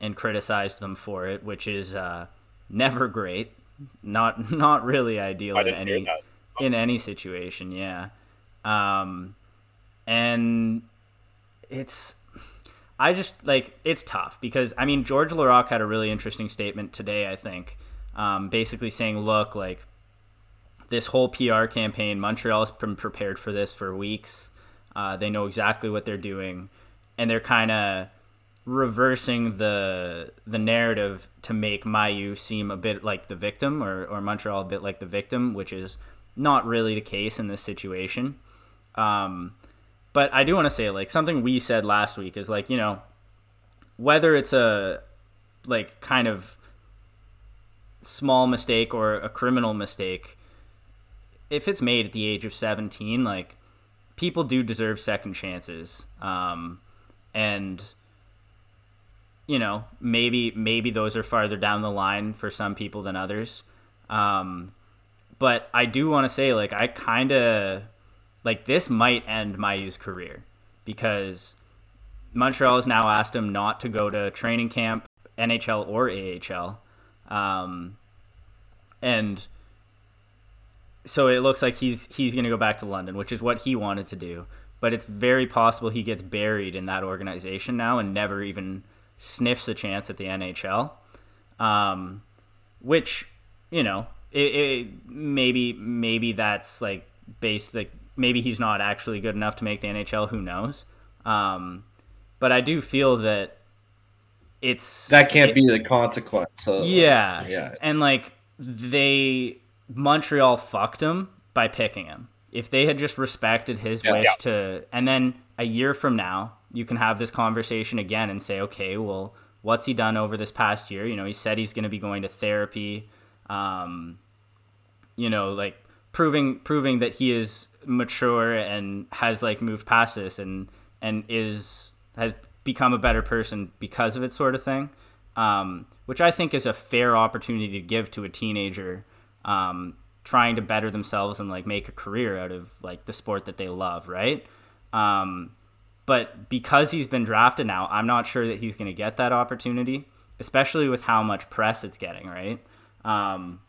and criticized them for it, which is uh, never great. Not <laughs> not really ideal in any in any situation. Yeah, um, and it's I just like it's tough because I mean George Laraque had a really interesting statement today. I think, um, basically saying, look, like this whole PR campaign, Montreal's been prepared for this for weeks. Uh, they know exactly what they're doing, and they're kind of reversing the the narrative to make Mailloux seem a bit like the victim, or or Montreal a bit like the victim, which is not really the case in this situation. Um, but I do want to say, like something we said last week is like you know whether it's a like kind of small mistake or a criminal mistake if it's made at the age of 17, like people do deserve second chances. Um, and you know, maybe maybe those are farther down the line for some people than others. Um, but I do want to say, like, I kind of like this might end Mailloux's career because Montreal has now asked him not to go to training camp, NHL or AHL. Um, and so it looks like he's he's going to go back to London, which is what he wanted to do. But it's very possible he gets buried in that organization now and never even sniffs a chance at the NHL. Um, which you know, it, it, maybe maybe that's like based like maybe he's not actually good enough to make the NHL. Who knows? Um, but I do feel that it's that can't it, be the consequence. Of, yeah, yeah, and like they Montreal fucked him by picking him. If they had just respected his Yeah. wish Yeah. to, and then a year from now, you can have this conversation again and say, okay, well, what's he done over this past year? You know, he said he's going to be going to therapy. Um, you know, like proving proving that he is mature and has like moved past this and and is has become a better person because of it, sort of thing. Um, which I think is a fair opportunity to give to a teenager um, trying to better themselves and like make a career out of like the sport that they love, right? Um, but because he's been drafted now, I'm not sure that he's going to get that opportunity, especially with how much press it's getting, right? Um,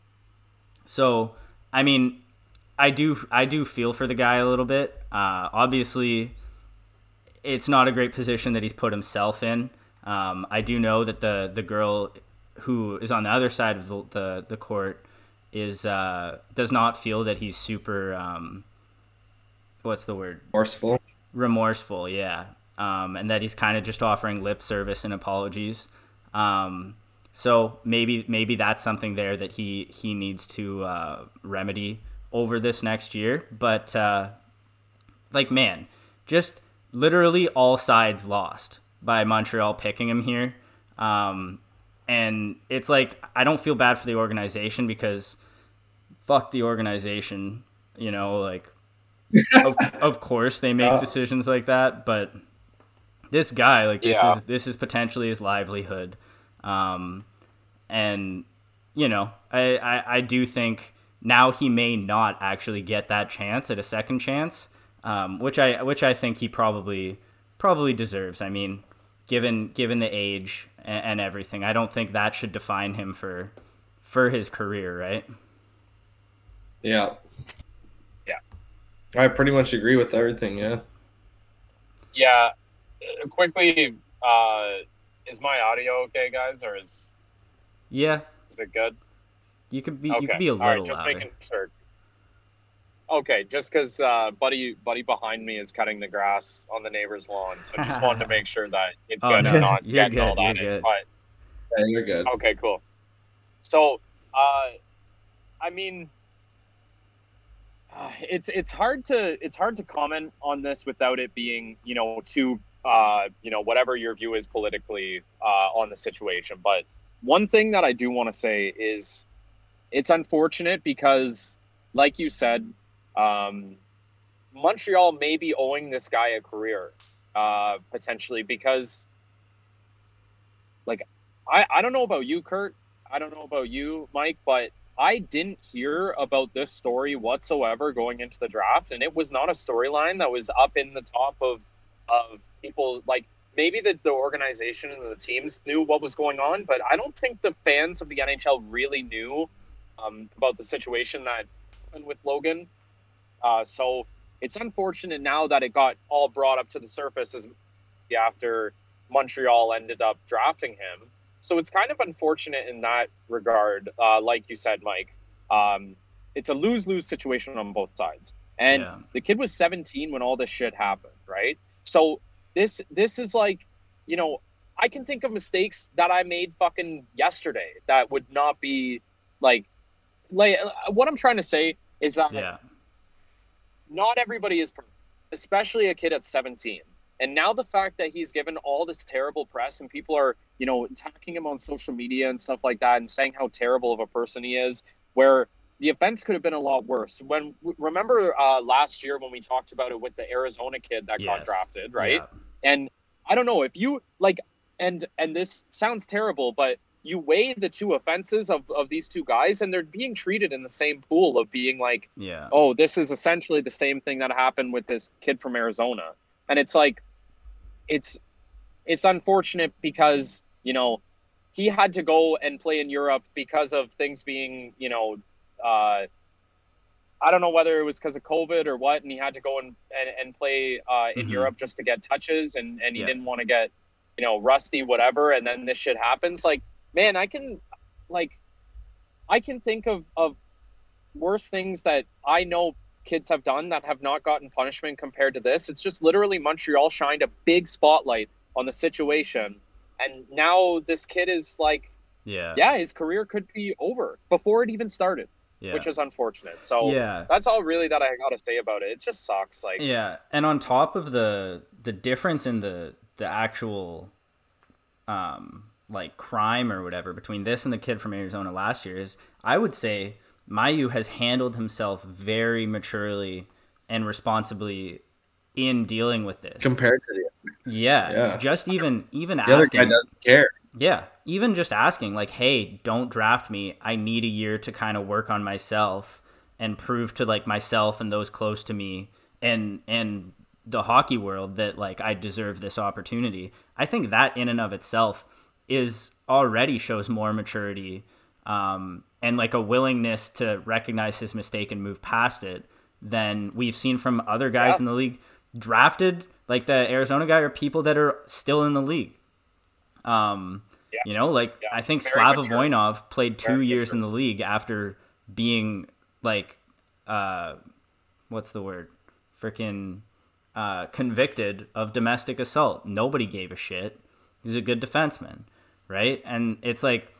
so, I mean, I do I do feel for the guy a little bit. Uh, obviously, it's not a great position that he's put himself in. Um, I do know that the the girl who is on the other side of the the, the court is uh, does not feel that he's super. Um, what's the word? forceful. remorseful, yeah, um, and that he's kind of just offering lip service and apologies. Um, so maybe maybe that's something there that he he needs to uh, remedy over this next year. But uh, like man, just literally all sides lost by Montreal picking him here. Um, and it's like I don't feel bad for the organization because fuck the organization, you know, like <laughs> of, of course they make Yeah. decisions like that, but this guy, like this Yeah. is this is potentially his livelihood. Um, and you know, I, I, I do think now he may not actually get that chance at a second chance, um, which I which I think he probably probably deserves. I mean, given given the age and, and everything, I don't think that should define him for for his career, right? Yeah. Yeah. I pretty much agree with everything. Yeah. Yeah. uh, Quickly, uh, is my audio okay, guys, or is Yeah, is it good? you could be Okay. you could be a little All right, little just louder. making sure. Okay, just because uh, buddy buddy behind me is cutting the grass on the neighbor's lawn, so just wanted to <laughs> make sure that it's Oh, good no, and not you're getting all good, that you're in. good. But Yeah, you're good. Okay, cool. So, uh, I mean, it's it's hard to it's hard to comment on this without it being you know too uh, you know whatever your view is politically uh, on the situation. But one thing that I do want to say is it's unfortunate because, like you said, um, Montreal may be owing this guy a career uh, potentially because, like, I, I don't know about you, Kurt. I don't know about you, Mike, but I didn't hear about this story whatsoever going into the draft, and it was not a storyline that was up in the top of of people like maybe the, the organization and the teams knew what was going on, but I don't think the fans of the NHL really knew um, about the situation that happened with Logan. Uh, so it's unfortunate now that it got all brought up to the surface as after Montreal ended up drafting him. So it's kind of unfortunate in that regard. Uh, like you said, Mike, um, it's a lose lose situation on both sides. And Yeah. the kid was 17 when all this shit happened, right? So this this is like, you know, I can think of mistakes that I made fucking yesterday that would not be like, like uh, what I'm trying to say is that Yeah. not everybody is perfect, especially a kid at 17 and now the fact that he's given all this terrible press and people are you know attacking him on social media and stuff like that and saying how terrible of a person he is where the offense could have been a lot worse when remember uh, last year when we talked about it with the arizona kid that got drafted right Yeah. and i don't know if you like and and this sounds terrible but you weigh the two offenses of, of these two guys and they're being treated in the same pool of being like Yeah. oh, this is essentially the same thing that happened with this kid from Arizona. And it's like it's it's unfortunate because, you know, he had to go and play in Europe because of things being, you know, uh I don't know whether it was because of COVID or what, and he had to go and, and, and play uh, in Mhm. Europe just to get touches, and, and he Yeah. didn't want to get you know, rusty, whatever, and then this shit happens. Like, man, I can, like, I can think of of worse things that I know kids have done that have not gotten punishment compared to this. It's just literally Montreal shined a big spotlight on the situation, and now this kid is like, Yeah. yeah, his career could be over before it even started, Yeah. which is unfortunate. So yeah. that's all really that I got to say about it. It just sucks. Like, Yeah, and on top of the the difference in the the actual um like crime or whatever between this and the kid from Arizona last year is I would say Mailloux has handled himself very maturely and responsibly in dealing with this. compared to the, yeah, Yeah. just even even the other asking guy doesn't care. yeah, even just asking like, "Hey, don't draft me. I need a year to kind of work on myself and prove to like myself and those close to me and and the hockey world that like I deserve this opportunity." I think that in and of itself is already shows more maturity um, and like a willingness to recognize his mistake and move past it than we've seen from other guys Yeah. in the league drafted like the Arizona guy or people that are still in the league. Um, Yeah. you know, like Yeah. I think Slava mature. Voinov played two Very years mature. in the league after being like, uh, what's the word? Freaking uh, convicted of domestic assault. Nobody gave a shit. He's a good defenseman, right? And it's like,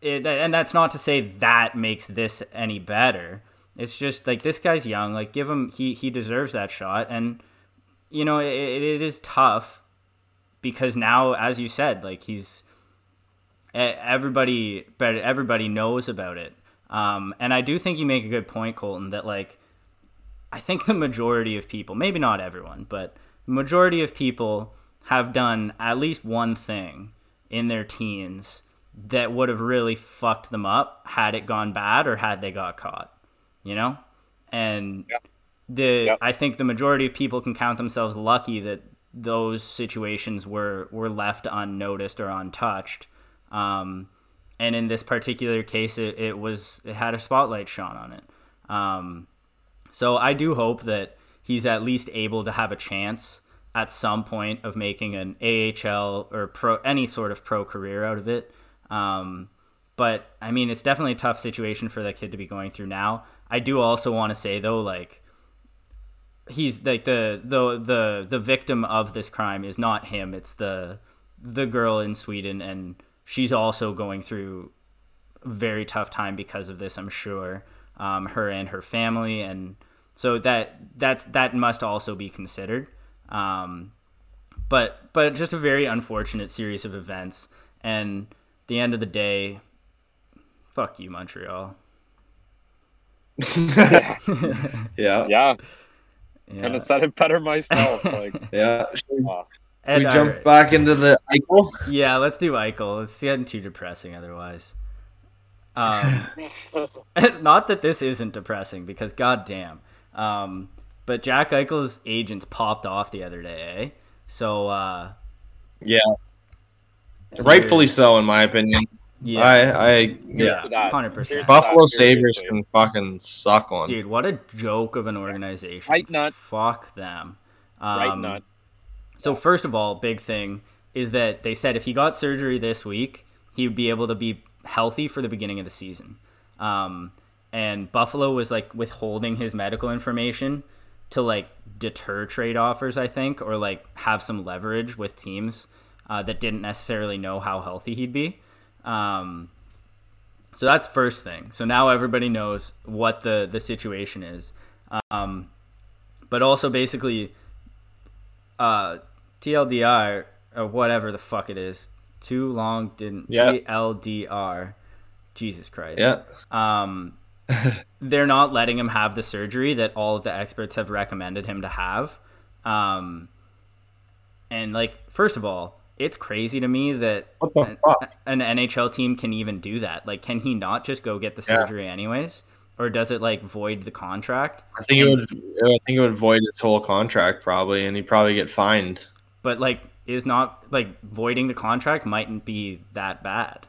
it, and that's not to say that makes this any better. It's just like this guy's young. Like, give him he he deserves that shot, and you know it, it is tough because now, as you said, like he's everybody, but everybody knows about it. Um, and I do think you make a good point, Colton, that like I think the majority of people, maybe not everyone, but the majority of people have done at least one thing in their teens that would have really fucked them up had it gone bad or had they got caught. You know? And Yeah. the Yep. I think the majority of people can count themselves lucky that those situations were were left unnoticed or untouched. Um, and in this particular case, it, it was it had a spotlight shone on it. Um, so I do hope that he's at least able to have a chance at some point of making an AHL or pro any sort of pro career out of it. Um, but I mean, it's definitely a tough situation for that kid to be going through now. I do also want to say though, like he's like the the the the victim of this crime is not him. It's the the girl in Sweden, and she's also going through a very tough time because of this. I'm sure um, her and her family, and so that that's that must also be considered. Um, but but just a very unfortunate series of events, and the end of the day, fuck you, Montreal. <laughs> yeah. yeah, Yeah. couldn't have said it better myself. Like, <laughs> Yeah. Should uh, Ed, we jump right. back into the Eichel? Yeah, let's do Eichel. It's getting too depressing otherwise. Um, <laughs> not that this isn't depressing because goddamn. Um, but Jack Eichel's agents popped off the other day. Eh? So uh, Yeah. Rightfully so, in my opinion. yeah, I, I, yeah, hundred percent. Buffalo Sabres can fucking suck on. Dude, what a joke of an organization. Right nut. Fuck them. Um, right nut. So first of all, big thing is that they said if he got surgery this week, he would be able to be healthy for the beginning of the season. Um, and Buffalo was like withholding his medical information to like deter trade offers, I think, or like have some leverage with teams uh, that didn't necessarily know how healthy he'd be. Um, so that's first thing. So now everybody knows what the the situation is. Um, but also basically, uh, TLDR or whatever the fuck it is, too long didn't Yeah. TLDR. Jesus Christ. Yeah. Um, <laughs> they're not letting him have the surgery that all of the experts have recommended him to have. Um, and like, first of all, it's crazy to me that an, an NHL team can even do that. Like, can he not just go get the Yeah. surgery anyways, or does it like void the contract? I think it would. I think it would void his whole contract probably, and he'd probably get fined. But like, is not like voiding the contract mightn't be that bad.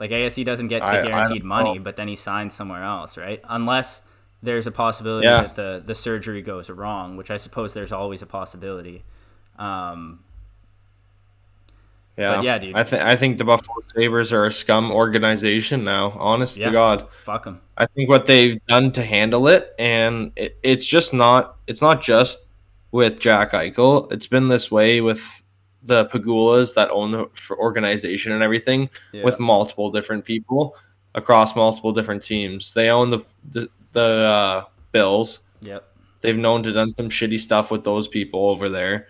Like, I guess he doesn't get the I- I guaranteed money, but then he signs somewhere else, right? Unless there's a possibility Yeah. that the the surgery goes wrong, which I suppose there's always a possibility. Um, Yeah, But yeah, dude. I think I think the Buffalo Sabres are a scum organization now. Honest Yeah. to God, Fuck them. I think what they've done to handle it, and it, it's just not. It's not just with Jack Eichel. It's been this way with the Pegulas that own the organization and everything, Yeah. with multiple different people across multiple different teams. They own the the, the uh, Bills. Yep. They've known to done some shitty stuff with those people over there.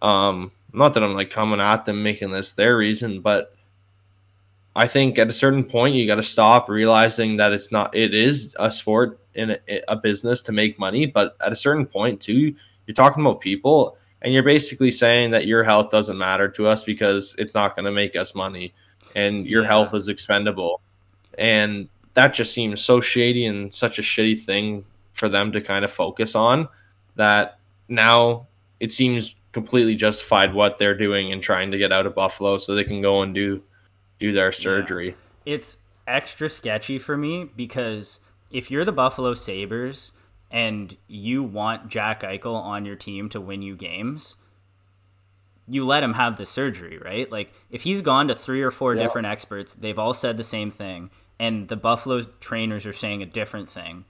Um, not that I'm like coming at them making this their reason, but I think at a certain point you got to stop realizing that it's not. It is a sport in a, a business to make money, but at a certain point too, you're talking about people, and you're basically saying that your health doesn't matter to us because it's not going to make us money, and your Yeah. health is expendable, and that just seems so shady and such a shitty thing for them to kind of focus on that now it seems completely justified what they're doing and trying to get out of Buffalo so they can go and do do their surgery. it's extra sketchy for me because if you're the Buffalo Sabres and you want Jack Eichel on your team to win you games, you let him have the surgery, right? Like if he's gone to three or four Yeah. different experts, they've all said the same thing, and the Buffalo trainers are saying a different thing.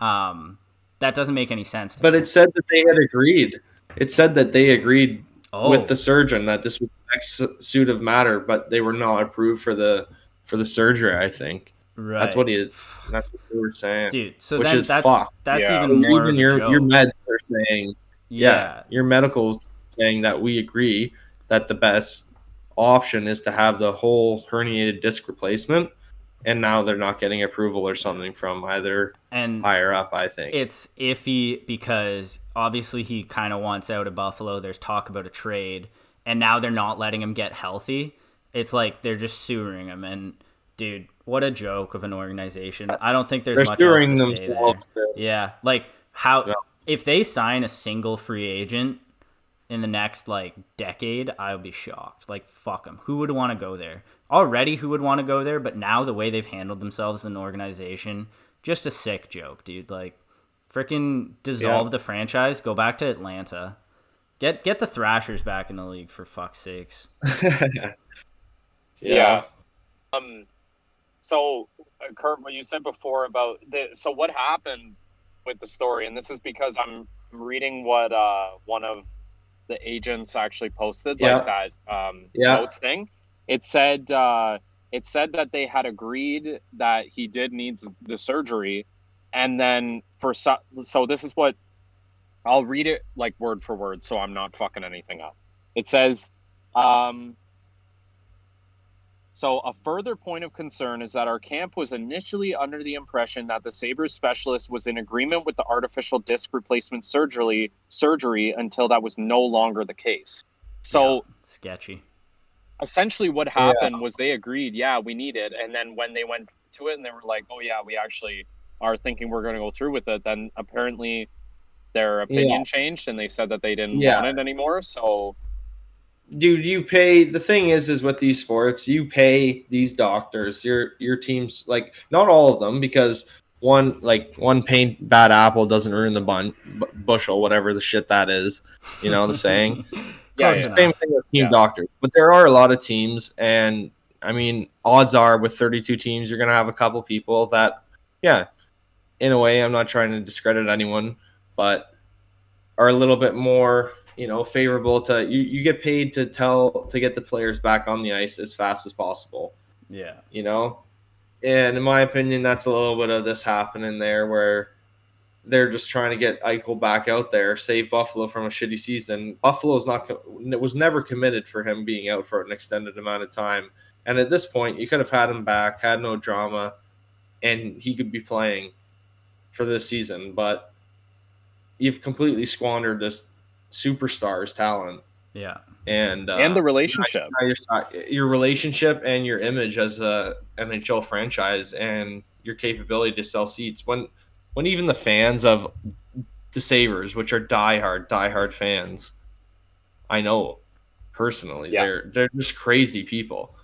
Um, that doesn't make any sense. To But me. it said that they had agreed. It said that they agreed oh, with the oh. surgeon that this was the next suit of matter, but they were not approved for the for the surgery. I think right. that's what he. That's what they were saying. dude. So which then is that's fucked. that's Yeah. even more Even of a your joke. your meds are saying yeah. yeah, your medical's saying that we agree that the best option is to have the whole herniated disc replacement and now they're not getting approval or something from either and higher up i think it's iffy because obviously he kind of wants out of Buffalo. There's talk about a trade, and now they're not letting him get healthy. It's like they're just sewering him. And dude, what a joke of an organization. I don't think there's they're much steering else to say there. Yeah, like how Yeah. if they sign a single free agent in the next like decade, I'll be shocked. Like fuck them. Who would want to go there? Already, who would want to go there? But now the way they've handled themselves as an organization, just a sick joke, dude. Like freaking dissolve Yeah. the franchise, go back to Atlanta. Get get the Thrashers back in the league for fuck's sakes. <laughs> Yeah. Um, so, uh, Kurt, what you said before about the so what happened with the story, and this is because I'm reading what uh, one of the agents actually posted, like that um, Yeah. notes thing. It said uh, it said that they had agreed that he did needs the surgery, and then for so, so this is what I'll read it like word for word, so I'm not fucking anything up. It says. Um, so, a further point of concern is that our camp was initially under the impression that the Sabres specialist was in agreement with the artificial disc replacement surgery surgery until that was no longer the case. So, Sketchy. Essentially, what happened was they agreed, yeah, we need it, and then when they went to it and they were like, oh yeah, we actually are thinking we're going to go through with it, then apparently their opinion changed and they said that they didn't Yeah. want it anymore. So, dude you pay the thing is is with these sports you pay these doctors your your teams like not all of them because one like one paint bad apple doesn't ruin the bun bu- bushel whatever the shit that is you know the saying <laughs> yeah, yeah. same thing with team Yeah. doctors but there are a lot of teams and i mean odds are with 32 teams you're going to have a couple people that yeah in a way i'm not trying to discredit anyone but are a little bit more you know favorable to you, you get paid to tell to get the players back on the ice as fast as possible Yeah. you know and in my opinion that's a little bit of this happening there where they're just trying to get Eichel back out there, save Buffalo from a shitty season. Buffalo's not co- was never committed for him being out for an extended amount of time. And at this point, you could have had him back, had no drama, and he could be playing for this season. But you've completely squandered this superstar's talent Yeah. and uh, and the relationship. your your relationship and your image as a NHL franchise and your capability to sell seats when when even the fans of the Sabres, which are diehard diehard fans, I know personally Yeah. they're they're just crazy people.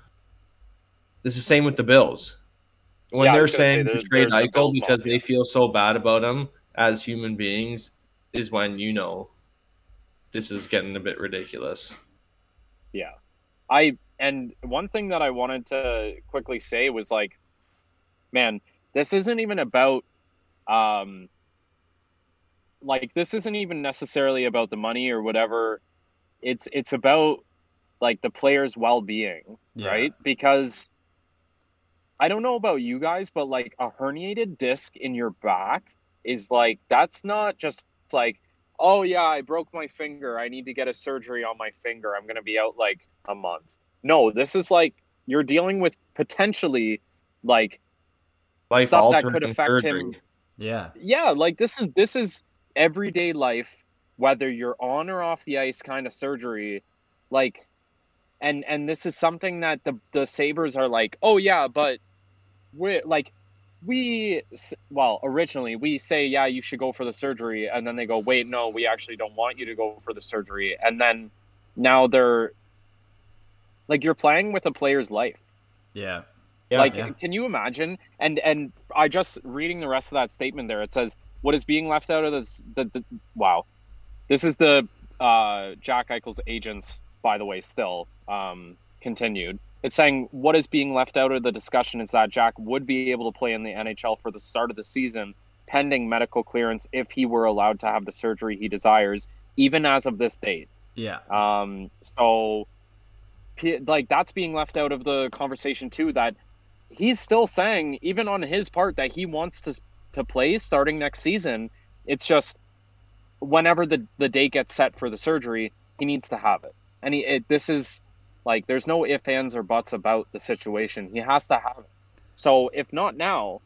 This is the same with the Bills. When Yeah, they're gonna say, saying trade the Eichel Bills because they mafia. feel so bad about him as human beings, is when you know this is getting a bit ridiculous. Yeah. I and one thing that I wanted to quickly say was like, man, this isn't even about um like this isn't even necessarily about the money or whatever. It's it's about like the player's well-being, Yeah. right? Because I don't know about you guys, but like a herniated disc in your back is like that's not just like oh yeah, I broke my finger. I need to get a surgery on my finger. I'm going to be out like a month. No, this is like you're dealing with potentially like Life Stuff that could affect surgery. him. Yeah. yeah, like this is this is everyday life whether you're on or off the ice kind of surgery like and and this is something that the the sabres are like oh yeah but we like we well originally we say yeah you should go for the surgery and then they go wait no we actually don't want you to go for the surgery and then now they're like you're playing with a player's life Yeah. Yeah, like yeah. can you imagine and and i just reading the rest of that statement there it says what is being left out of this the, the wow this is the uh jack eichel's agents by the way still um continued it's saying what is being left out of the discussion is that jack would be able to play in the nhl for the start of the season pending medical clearance if he were allowed to have the surgery he desires even as of this date Yeah. um, so, like that's being left out of the conversation too. That he's still saying, even on his part, that he wants to to play starting next season. It's just whenever the the date gets set for the surgery, he needs to have it. And he, it, this is like there's no ifs, ands, or buts about the situation. He has to have it. So if not now,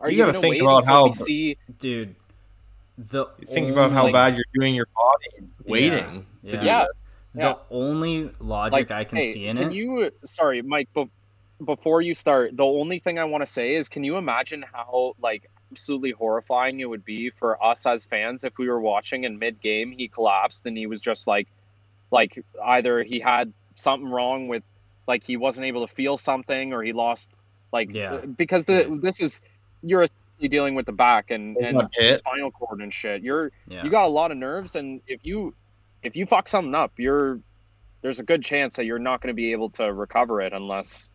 are You you, gotta gonna think wait about how- we see? Dude. The Think about how only- bad you're doing your body waiting to Yeah. do Yeah. this. the Yeah. only logic like I can hey, see in can it. you sorry mike be- before you start the only thing i want to say is can you imagine how like absolutely horrifying it would be for us as fans if we were watching and mid game he collapsed and he was just like like either he had something wrong with like he wasn't able to feel something or he lost like Yeah. Uh, because the this is you're essentially dealing with the back and and hit. spinal cord and shit you're yeah. you got a lot of nerves and if you if you fuck something up you're there's a good chance that you're not going to be able to recover it unless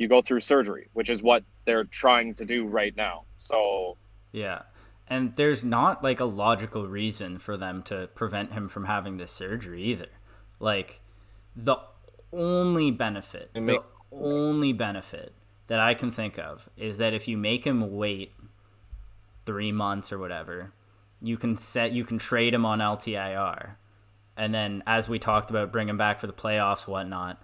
you go through surgery which is what they're trying to do right now so Yeah. And there's not like a logical reason for them to prevent him from having this surgery either. Like the only benefit, It the makes- only benefit that I can think of is that if you make him wait 3 months or whatever, you can set you can trade him on LTIR. And then as we talked about bring him back for the playoffs whatnot.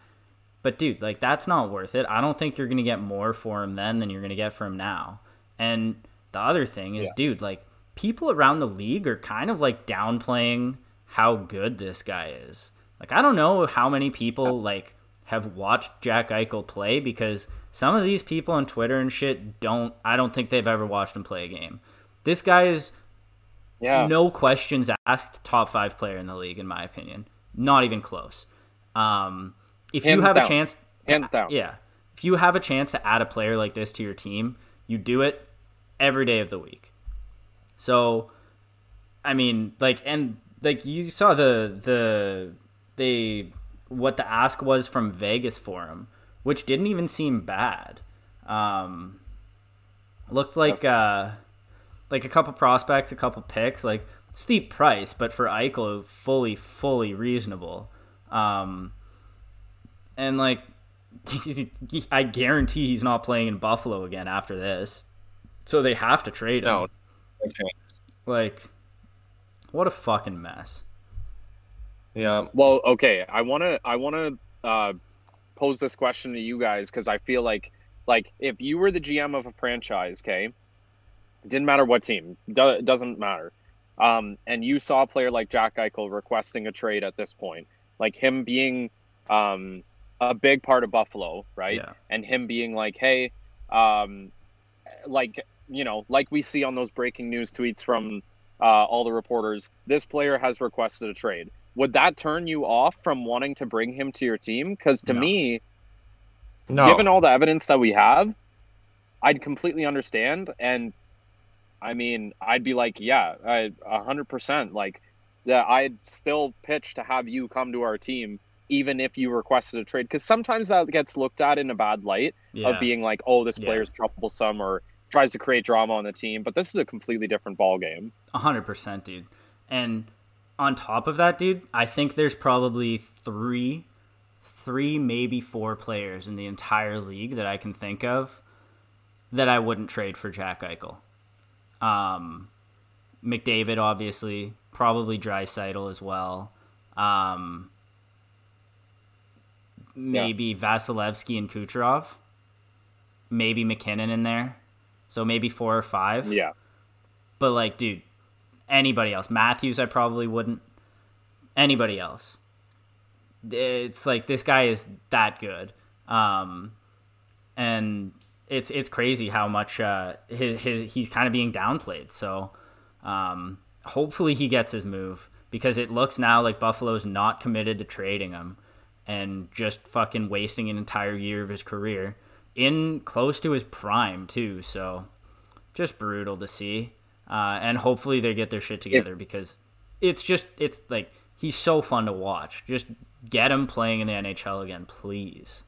But dude, like that's not worth it. I don't think you're gonna get more for him then than you're gonna get for him now. And the other thing is, Yeah. dude, like people around the league are kind of like downplaying how good this guy is. Like I don't know how many people like have watched Jack Eichel play because some of these people on Twitter and shit don't. I don't think they've ever watched him play a game. This guy is yeah no questions asked top five player in the league in my opinion not even close um, if you have down. a chance hands down. yeah. If you have a chance to add a player like this to your team you do it every day of the week. So i mean like and like you saw the the they what the ask was from vegas for him which didn't even seem bad. Um looked like uh like a couple prospects, a couple picks, like steep price, but for Eichel, fully, fully reasonable. Um, and like, <laughs> I guarantee he's not playing in Buffalo again after this, so they have to trade him. No, chance. Like, what a fucking mess. Yeah, well okay i want to i want to uh pose this question to you guys because i feel like like if you were the gm of a franchise okay didn't matter what team do, doesn't matter um and you saw a player like jack eichel requesting a trade at this point like him being um a big part of buffalo right Yeah. and him being like hey um like you know like we see on those breaking news tweets from uh, all the reporters this player has requested a trade would that turn you off from wanting to bring him to your team because to No. me no. given all the evidence that we have i'd completely understand and i mean i'd be like yeah I, 100% like yeah i'd still pitch to have you come to our team even if you requested a trade, because sometimes that gets looked at in a bad light Yeah. of being like, oh, this Yeah. player's troublesome or tries to create drama on the team. But this is a completely different ball game. A hundred percent, dude. And on top of that, dude, I think there's probably three, three maybe four players in the entire league that I can think of that I wouldn't trade for Jack Eichel. Um, McDavid, obviously, probably Draisaitl as well. Um, maybe Vasilevskiy and Kucherov. Maybe MacKinnon in there. So maybe four or five. Yeah. But like, dude, anybody else? Matthews, I probably wouldn't. Anybody else? It's like this guy is that good, um, and it's it's crazy how much uh, his, his he's kind of being downplayed. So um, hopefully he gets his move because it looks now like Buffalo's not committed to trading him and just fucking wasting an entire year of his career in close to his prime too. So just brutal to see. Uh, and hopefully they get their shit together because it's just it's like he's so fun to watch. Just get him playing in the NHL again, please.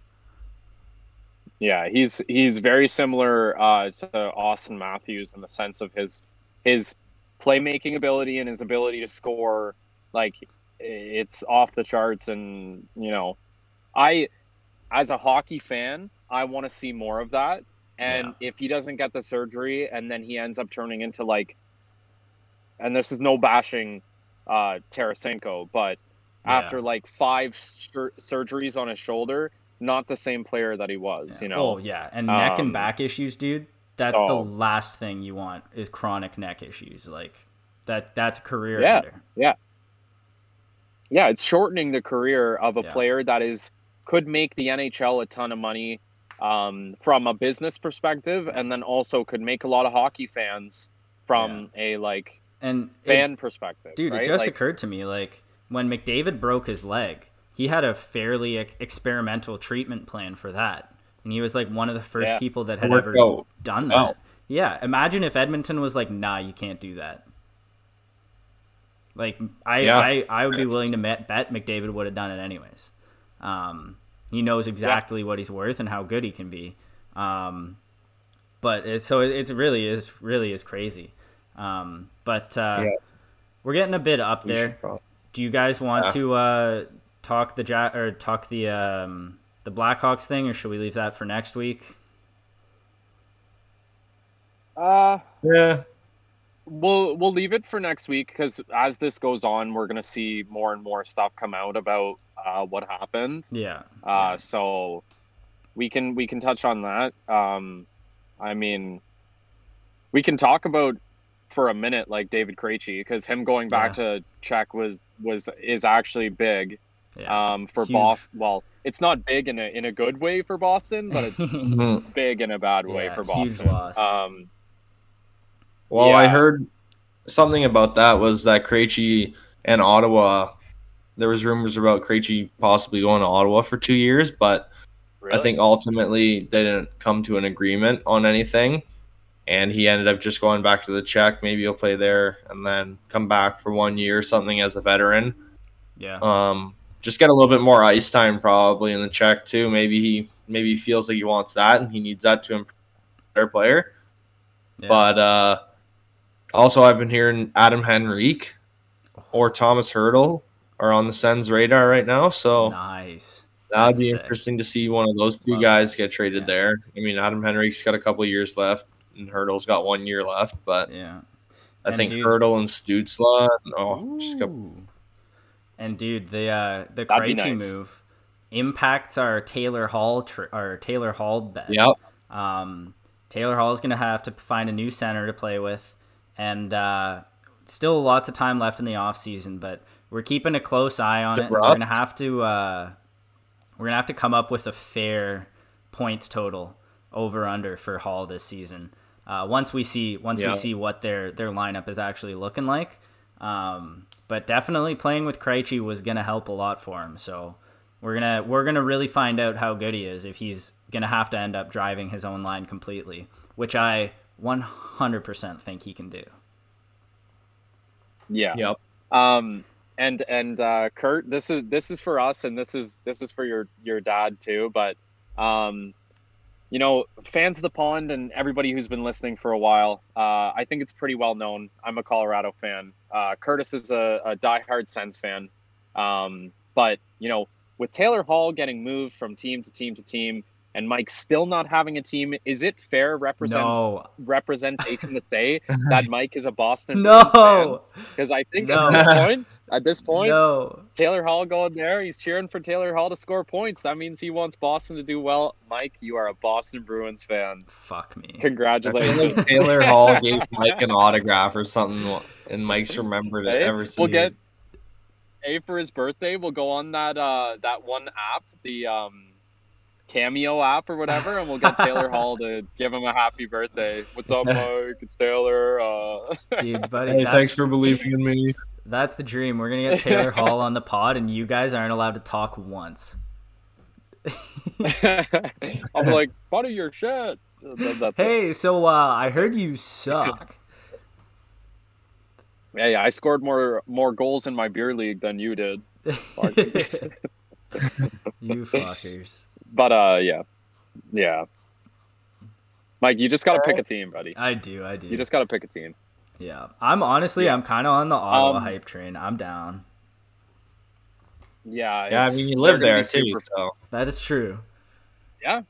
Yeah, he's he's very similar uh, to Auston Matthews in the sense of his his playmaking ability and his ability to score. Like it's off the charts, and you know, I as a hockey fan, I want to see more of that. And if he doesn't get the surgery, and then he ends up turning into like, and this is no bashing uh, Tarasenko, but Yeah. after like five sur- surgeries on his shoulder, not the same player that he was. You know, Oh yeah, and neck Um, and back issues, dude. That's so- the last thing you want is chronic neck issues. Like that that's career Yeah. ender. yeah, it's shortening the career of a Yeah. player that is could make the NHL a ton of money um, from a business perspective, and then also could make a lot of hockey fans from a like And it- fan perspective. Dude, right? it just Like, occurred to me like when McDavid broke his leg, he had a fairly ex- experimental treatment plan for that. And he was like one of the first Yeah. people that had ever out. done that. Wow. Yeah, imagine if Edmonton was like, "Nah, you can't do that." Like I Yeah. I, I would be willing to bet, bet McDavid would have done it anyways. Um, he knows exactly what he's worth and how good he can be. Um, but it's so it, it's really is really is crazy. Um, but uh, Yeah. we're getting a bit up We there. Do you guys want Yeah. to uh, talk the ja- or talk the um, the Blackhawks thing, or should we leave that for next week? uh, Yeah. We'll we'll leave it for next week because as this goes on, we're gonna see more and more stuff come out about uh, what happened. Yeah. Uh, so we can we can touch on that. Um, I mean, we can talk about for a minute like David Krejci because him going back to Czech was was is actually big Yeah. um, for Huge. Boston. Well, it's not big in a in a good way for Boston, but it's <laughs> big in a bad way Yeah, for Boston. Um, Well, I heard something about that was that Krejci and Ottawa. There was rumors about Krejci possibly going to Ottawa for two years, but I think ultimately they didn't come to an agreement on anything, and he ended up just going back to the Czech. Maybe he'll play there and then come back for one year or something as a veteran. yeah. Um, just get a little bit more ice time probably in the Czech too. Maybe he maybe he feels like he wants that and he needs that to improve their player. yeah. But uh, also, I've been hearing Adam Henrique or Thomas Hertl are on the Sens radar right now. So nice. that'd That's be sick. interesting to see one of those two Love guys get traded Yeah. there. I mean, Adam Henrique's got a couple years left, and Hertl's got one year left. But Yeah. I And think dude- Hertl and Stützle, oh, just got, And dude, the uh, the That'd Krejci nice. move impacts our Taylor Hall tr- our Taylor Hall bet. yep, Um, Taylor Hall is going to have to find a new center to play with, and uh, still lots of time left in the off season. But we're keeping a close eye on it. We're going to have to uh, we're to have to come up with a fair points total over under for Hall this season. Uh, once we see once Yeah. we see what their their lineup is actually looking like. Um, but definitely playing with Krejci was going to help a lot for him. So we're gonna we're gonna really find out how good he is if he's gonna have to end up driving his own line completely, which I 100% think he can do. yeah. yep. Um, and and uh, Kurt, this is this is for us, and this is this is for your your dad too. But um, you know, fans of the pond and everybody who's been listening for a while, uh, I think it's pretty well known. I'm a Colorado fan. Uh, Curtis is a, a diehard Sens fan. Um, but you know, with Taylor Hall getting moved from team to team to team, and Mike still not having a team, is it fair represent No. representation to say <laughs> that Mike is a Boston No. Because I think No. at this <laughs> point, at this point, No. Taylor Hall going there. He's cheering for Taylor Hall to score points. That means he wants Boston to do well. Mike, you are a Boston Bruins fan. Fuck me. Congratulations. like Taylor Hall gave <laughs> Mike an autograph or something, and Mike's remembered it ever since. we'll get A for his birthday. We'll go on that uh that one app, the um Cameo app or whatever, and we'll get Taylor <laughs> Hall to give him a happy birthday. What's up, <laughs> Mike? It's Taylor. Uh, Dude, <laughs> buddy, Hey, thanks for believing in me. that's the dream. We're gonna get Taylor Hall on the pod, and you guys aren't allowed to talk once. I'm like, buddy, your shit. That- that's it. Hey, so uh, I heard you suck. Yeah, yeah, I scored more more goals in my beer league than you did. You fuckers. But uh, yeah, yeah. Mike, you just gotta pick a team, buddy. I do, I do. You just gotta pick a team. yeah, I'm honestly, Yeah. I'm kind of on the Ottawa Um, hype train. I'm down. Yeah, Yeah, I mean you live there too, super- so That is true. Yeah,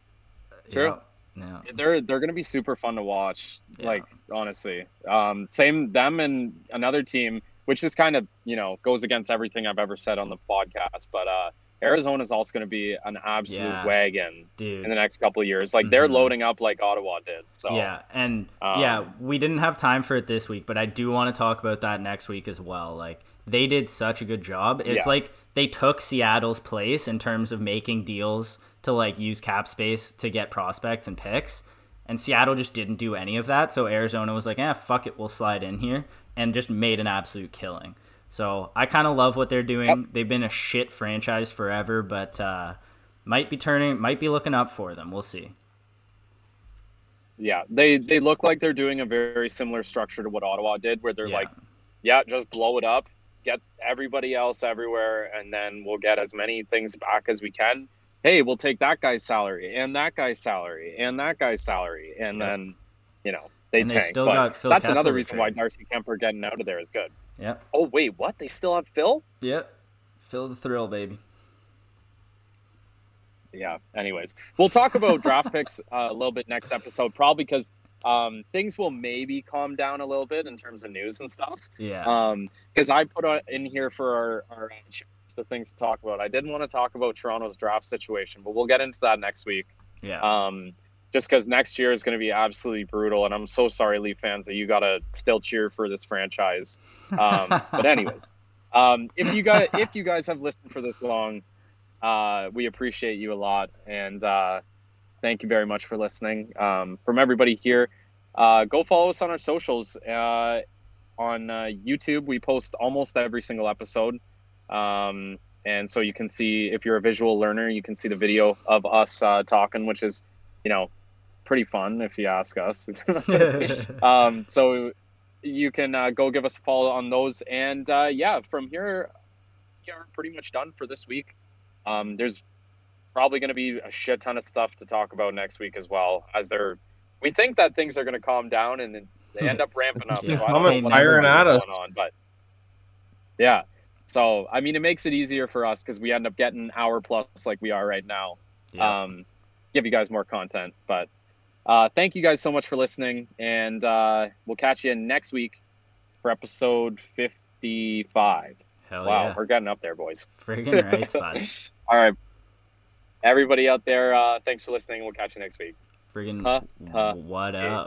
true. Yeah. yeah. They're they're gonna be super fun to watch. Yeah. Like honestly, um, same them and another team, which is kind of you know goes against everything I've ever said on the podcast. But uh, Arizona is also gonna be an absolute Yeah. wagon Dude. in the next couple of years. Like they're Mhm. loading up like Ottawa did. So Yeah, and Um, yeah, we didn't have time for it this week, but I do want to talk about that next week as well. Like they did such a good job. It's Yeah. like they took Seattle's place in terms of making deals to like use cap space to get prospects and picks. And Seattle just didn't do any of that. So Arizona was like, "eh, fuck it, we'll slide in here," and just made an absolute killing. So I kind of love what they're doing. They've been a shit franchise forever, but uh, might be turning, might be looking up for them. We'll see. Yeah, they they look like they're doing a very similar structure to what Ottawa did, where they're Yeah. like, yeah, just blow it up, get everybody else everywhere, and then we'll get as many things back as we can. Hey, we'll take that guy's salary and that guy's salary and that guy's salary, and Yeah. then you know they And they still but got Phil that's Kessel another reason why. Darcy Kuemper getting out of there is good. Yep. Oh wait, what? They still have Phil? Yep. Feel the thrill, baby. yeah anyways we'll talk about <laughs> draft picks uh, a little bit next episode probably because um, things will maybe calm down a little bit in terms of news and stuff Yeah. um because i put uh, in here for our, our list of things to talk about i didn't want to talk about toronto's draft situation but we'll get into that next week yeah. um just because next year is going to be absolutely brutal and i'm so sorry leaf fans that you gotta still cheer for this franchise. Um but anyways <laughs> um if you guys if you guys have listened for this long uh we appreciate you a lot and uh thank you very much for listening. Um from everybody here uh go follow us on our socials uh on uh, youtube. We post almost every single episode. Um and so you can see if you're a visual learner you can see the video of us uh, talking which is you know pretty fun if you ask us <laughs> <laughs> um, so you can uh, go give us a follow on those and uh, yeah from here we are pretty much done for this week um, there's probably going to be a shit ton of stuff to talk about next week as well as they're we think that things are going to calm down and then they end up ramping up Yeah. so I don't Coming know firing at us. on but yeah so i mean it makes it easier for us because we end up getting hour plus like we are right now yeah. um, give you guys more content. But uh, thank you guys so much for listening, and uh, we'll catch you next week for episode 55. Hell wow, yeah. we're getting up there, boys. Friggin' right, <laughs> bud. All right. Everybody out there, uh, thanks for listening. We'll catch you next week. Friggin' Huh? Huh. what up?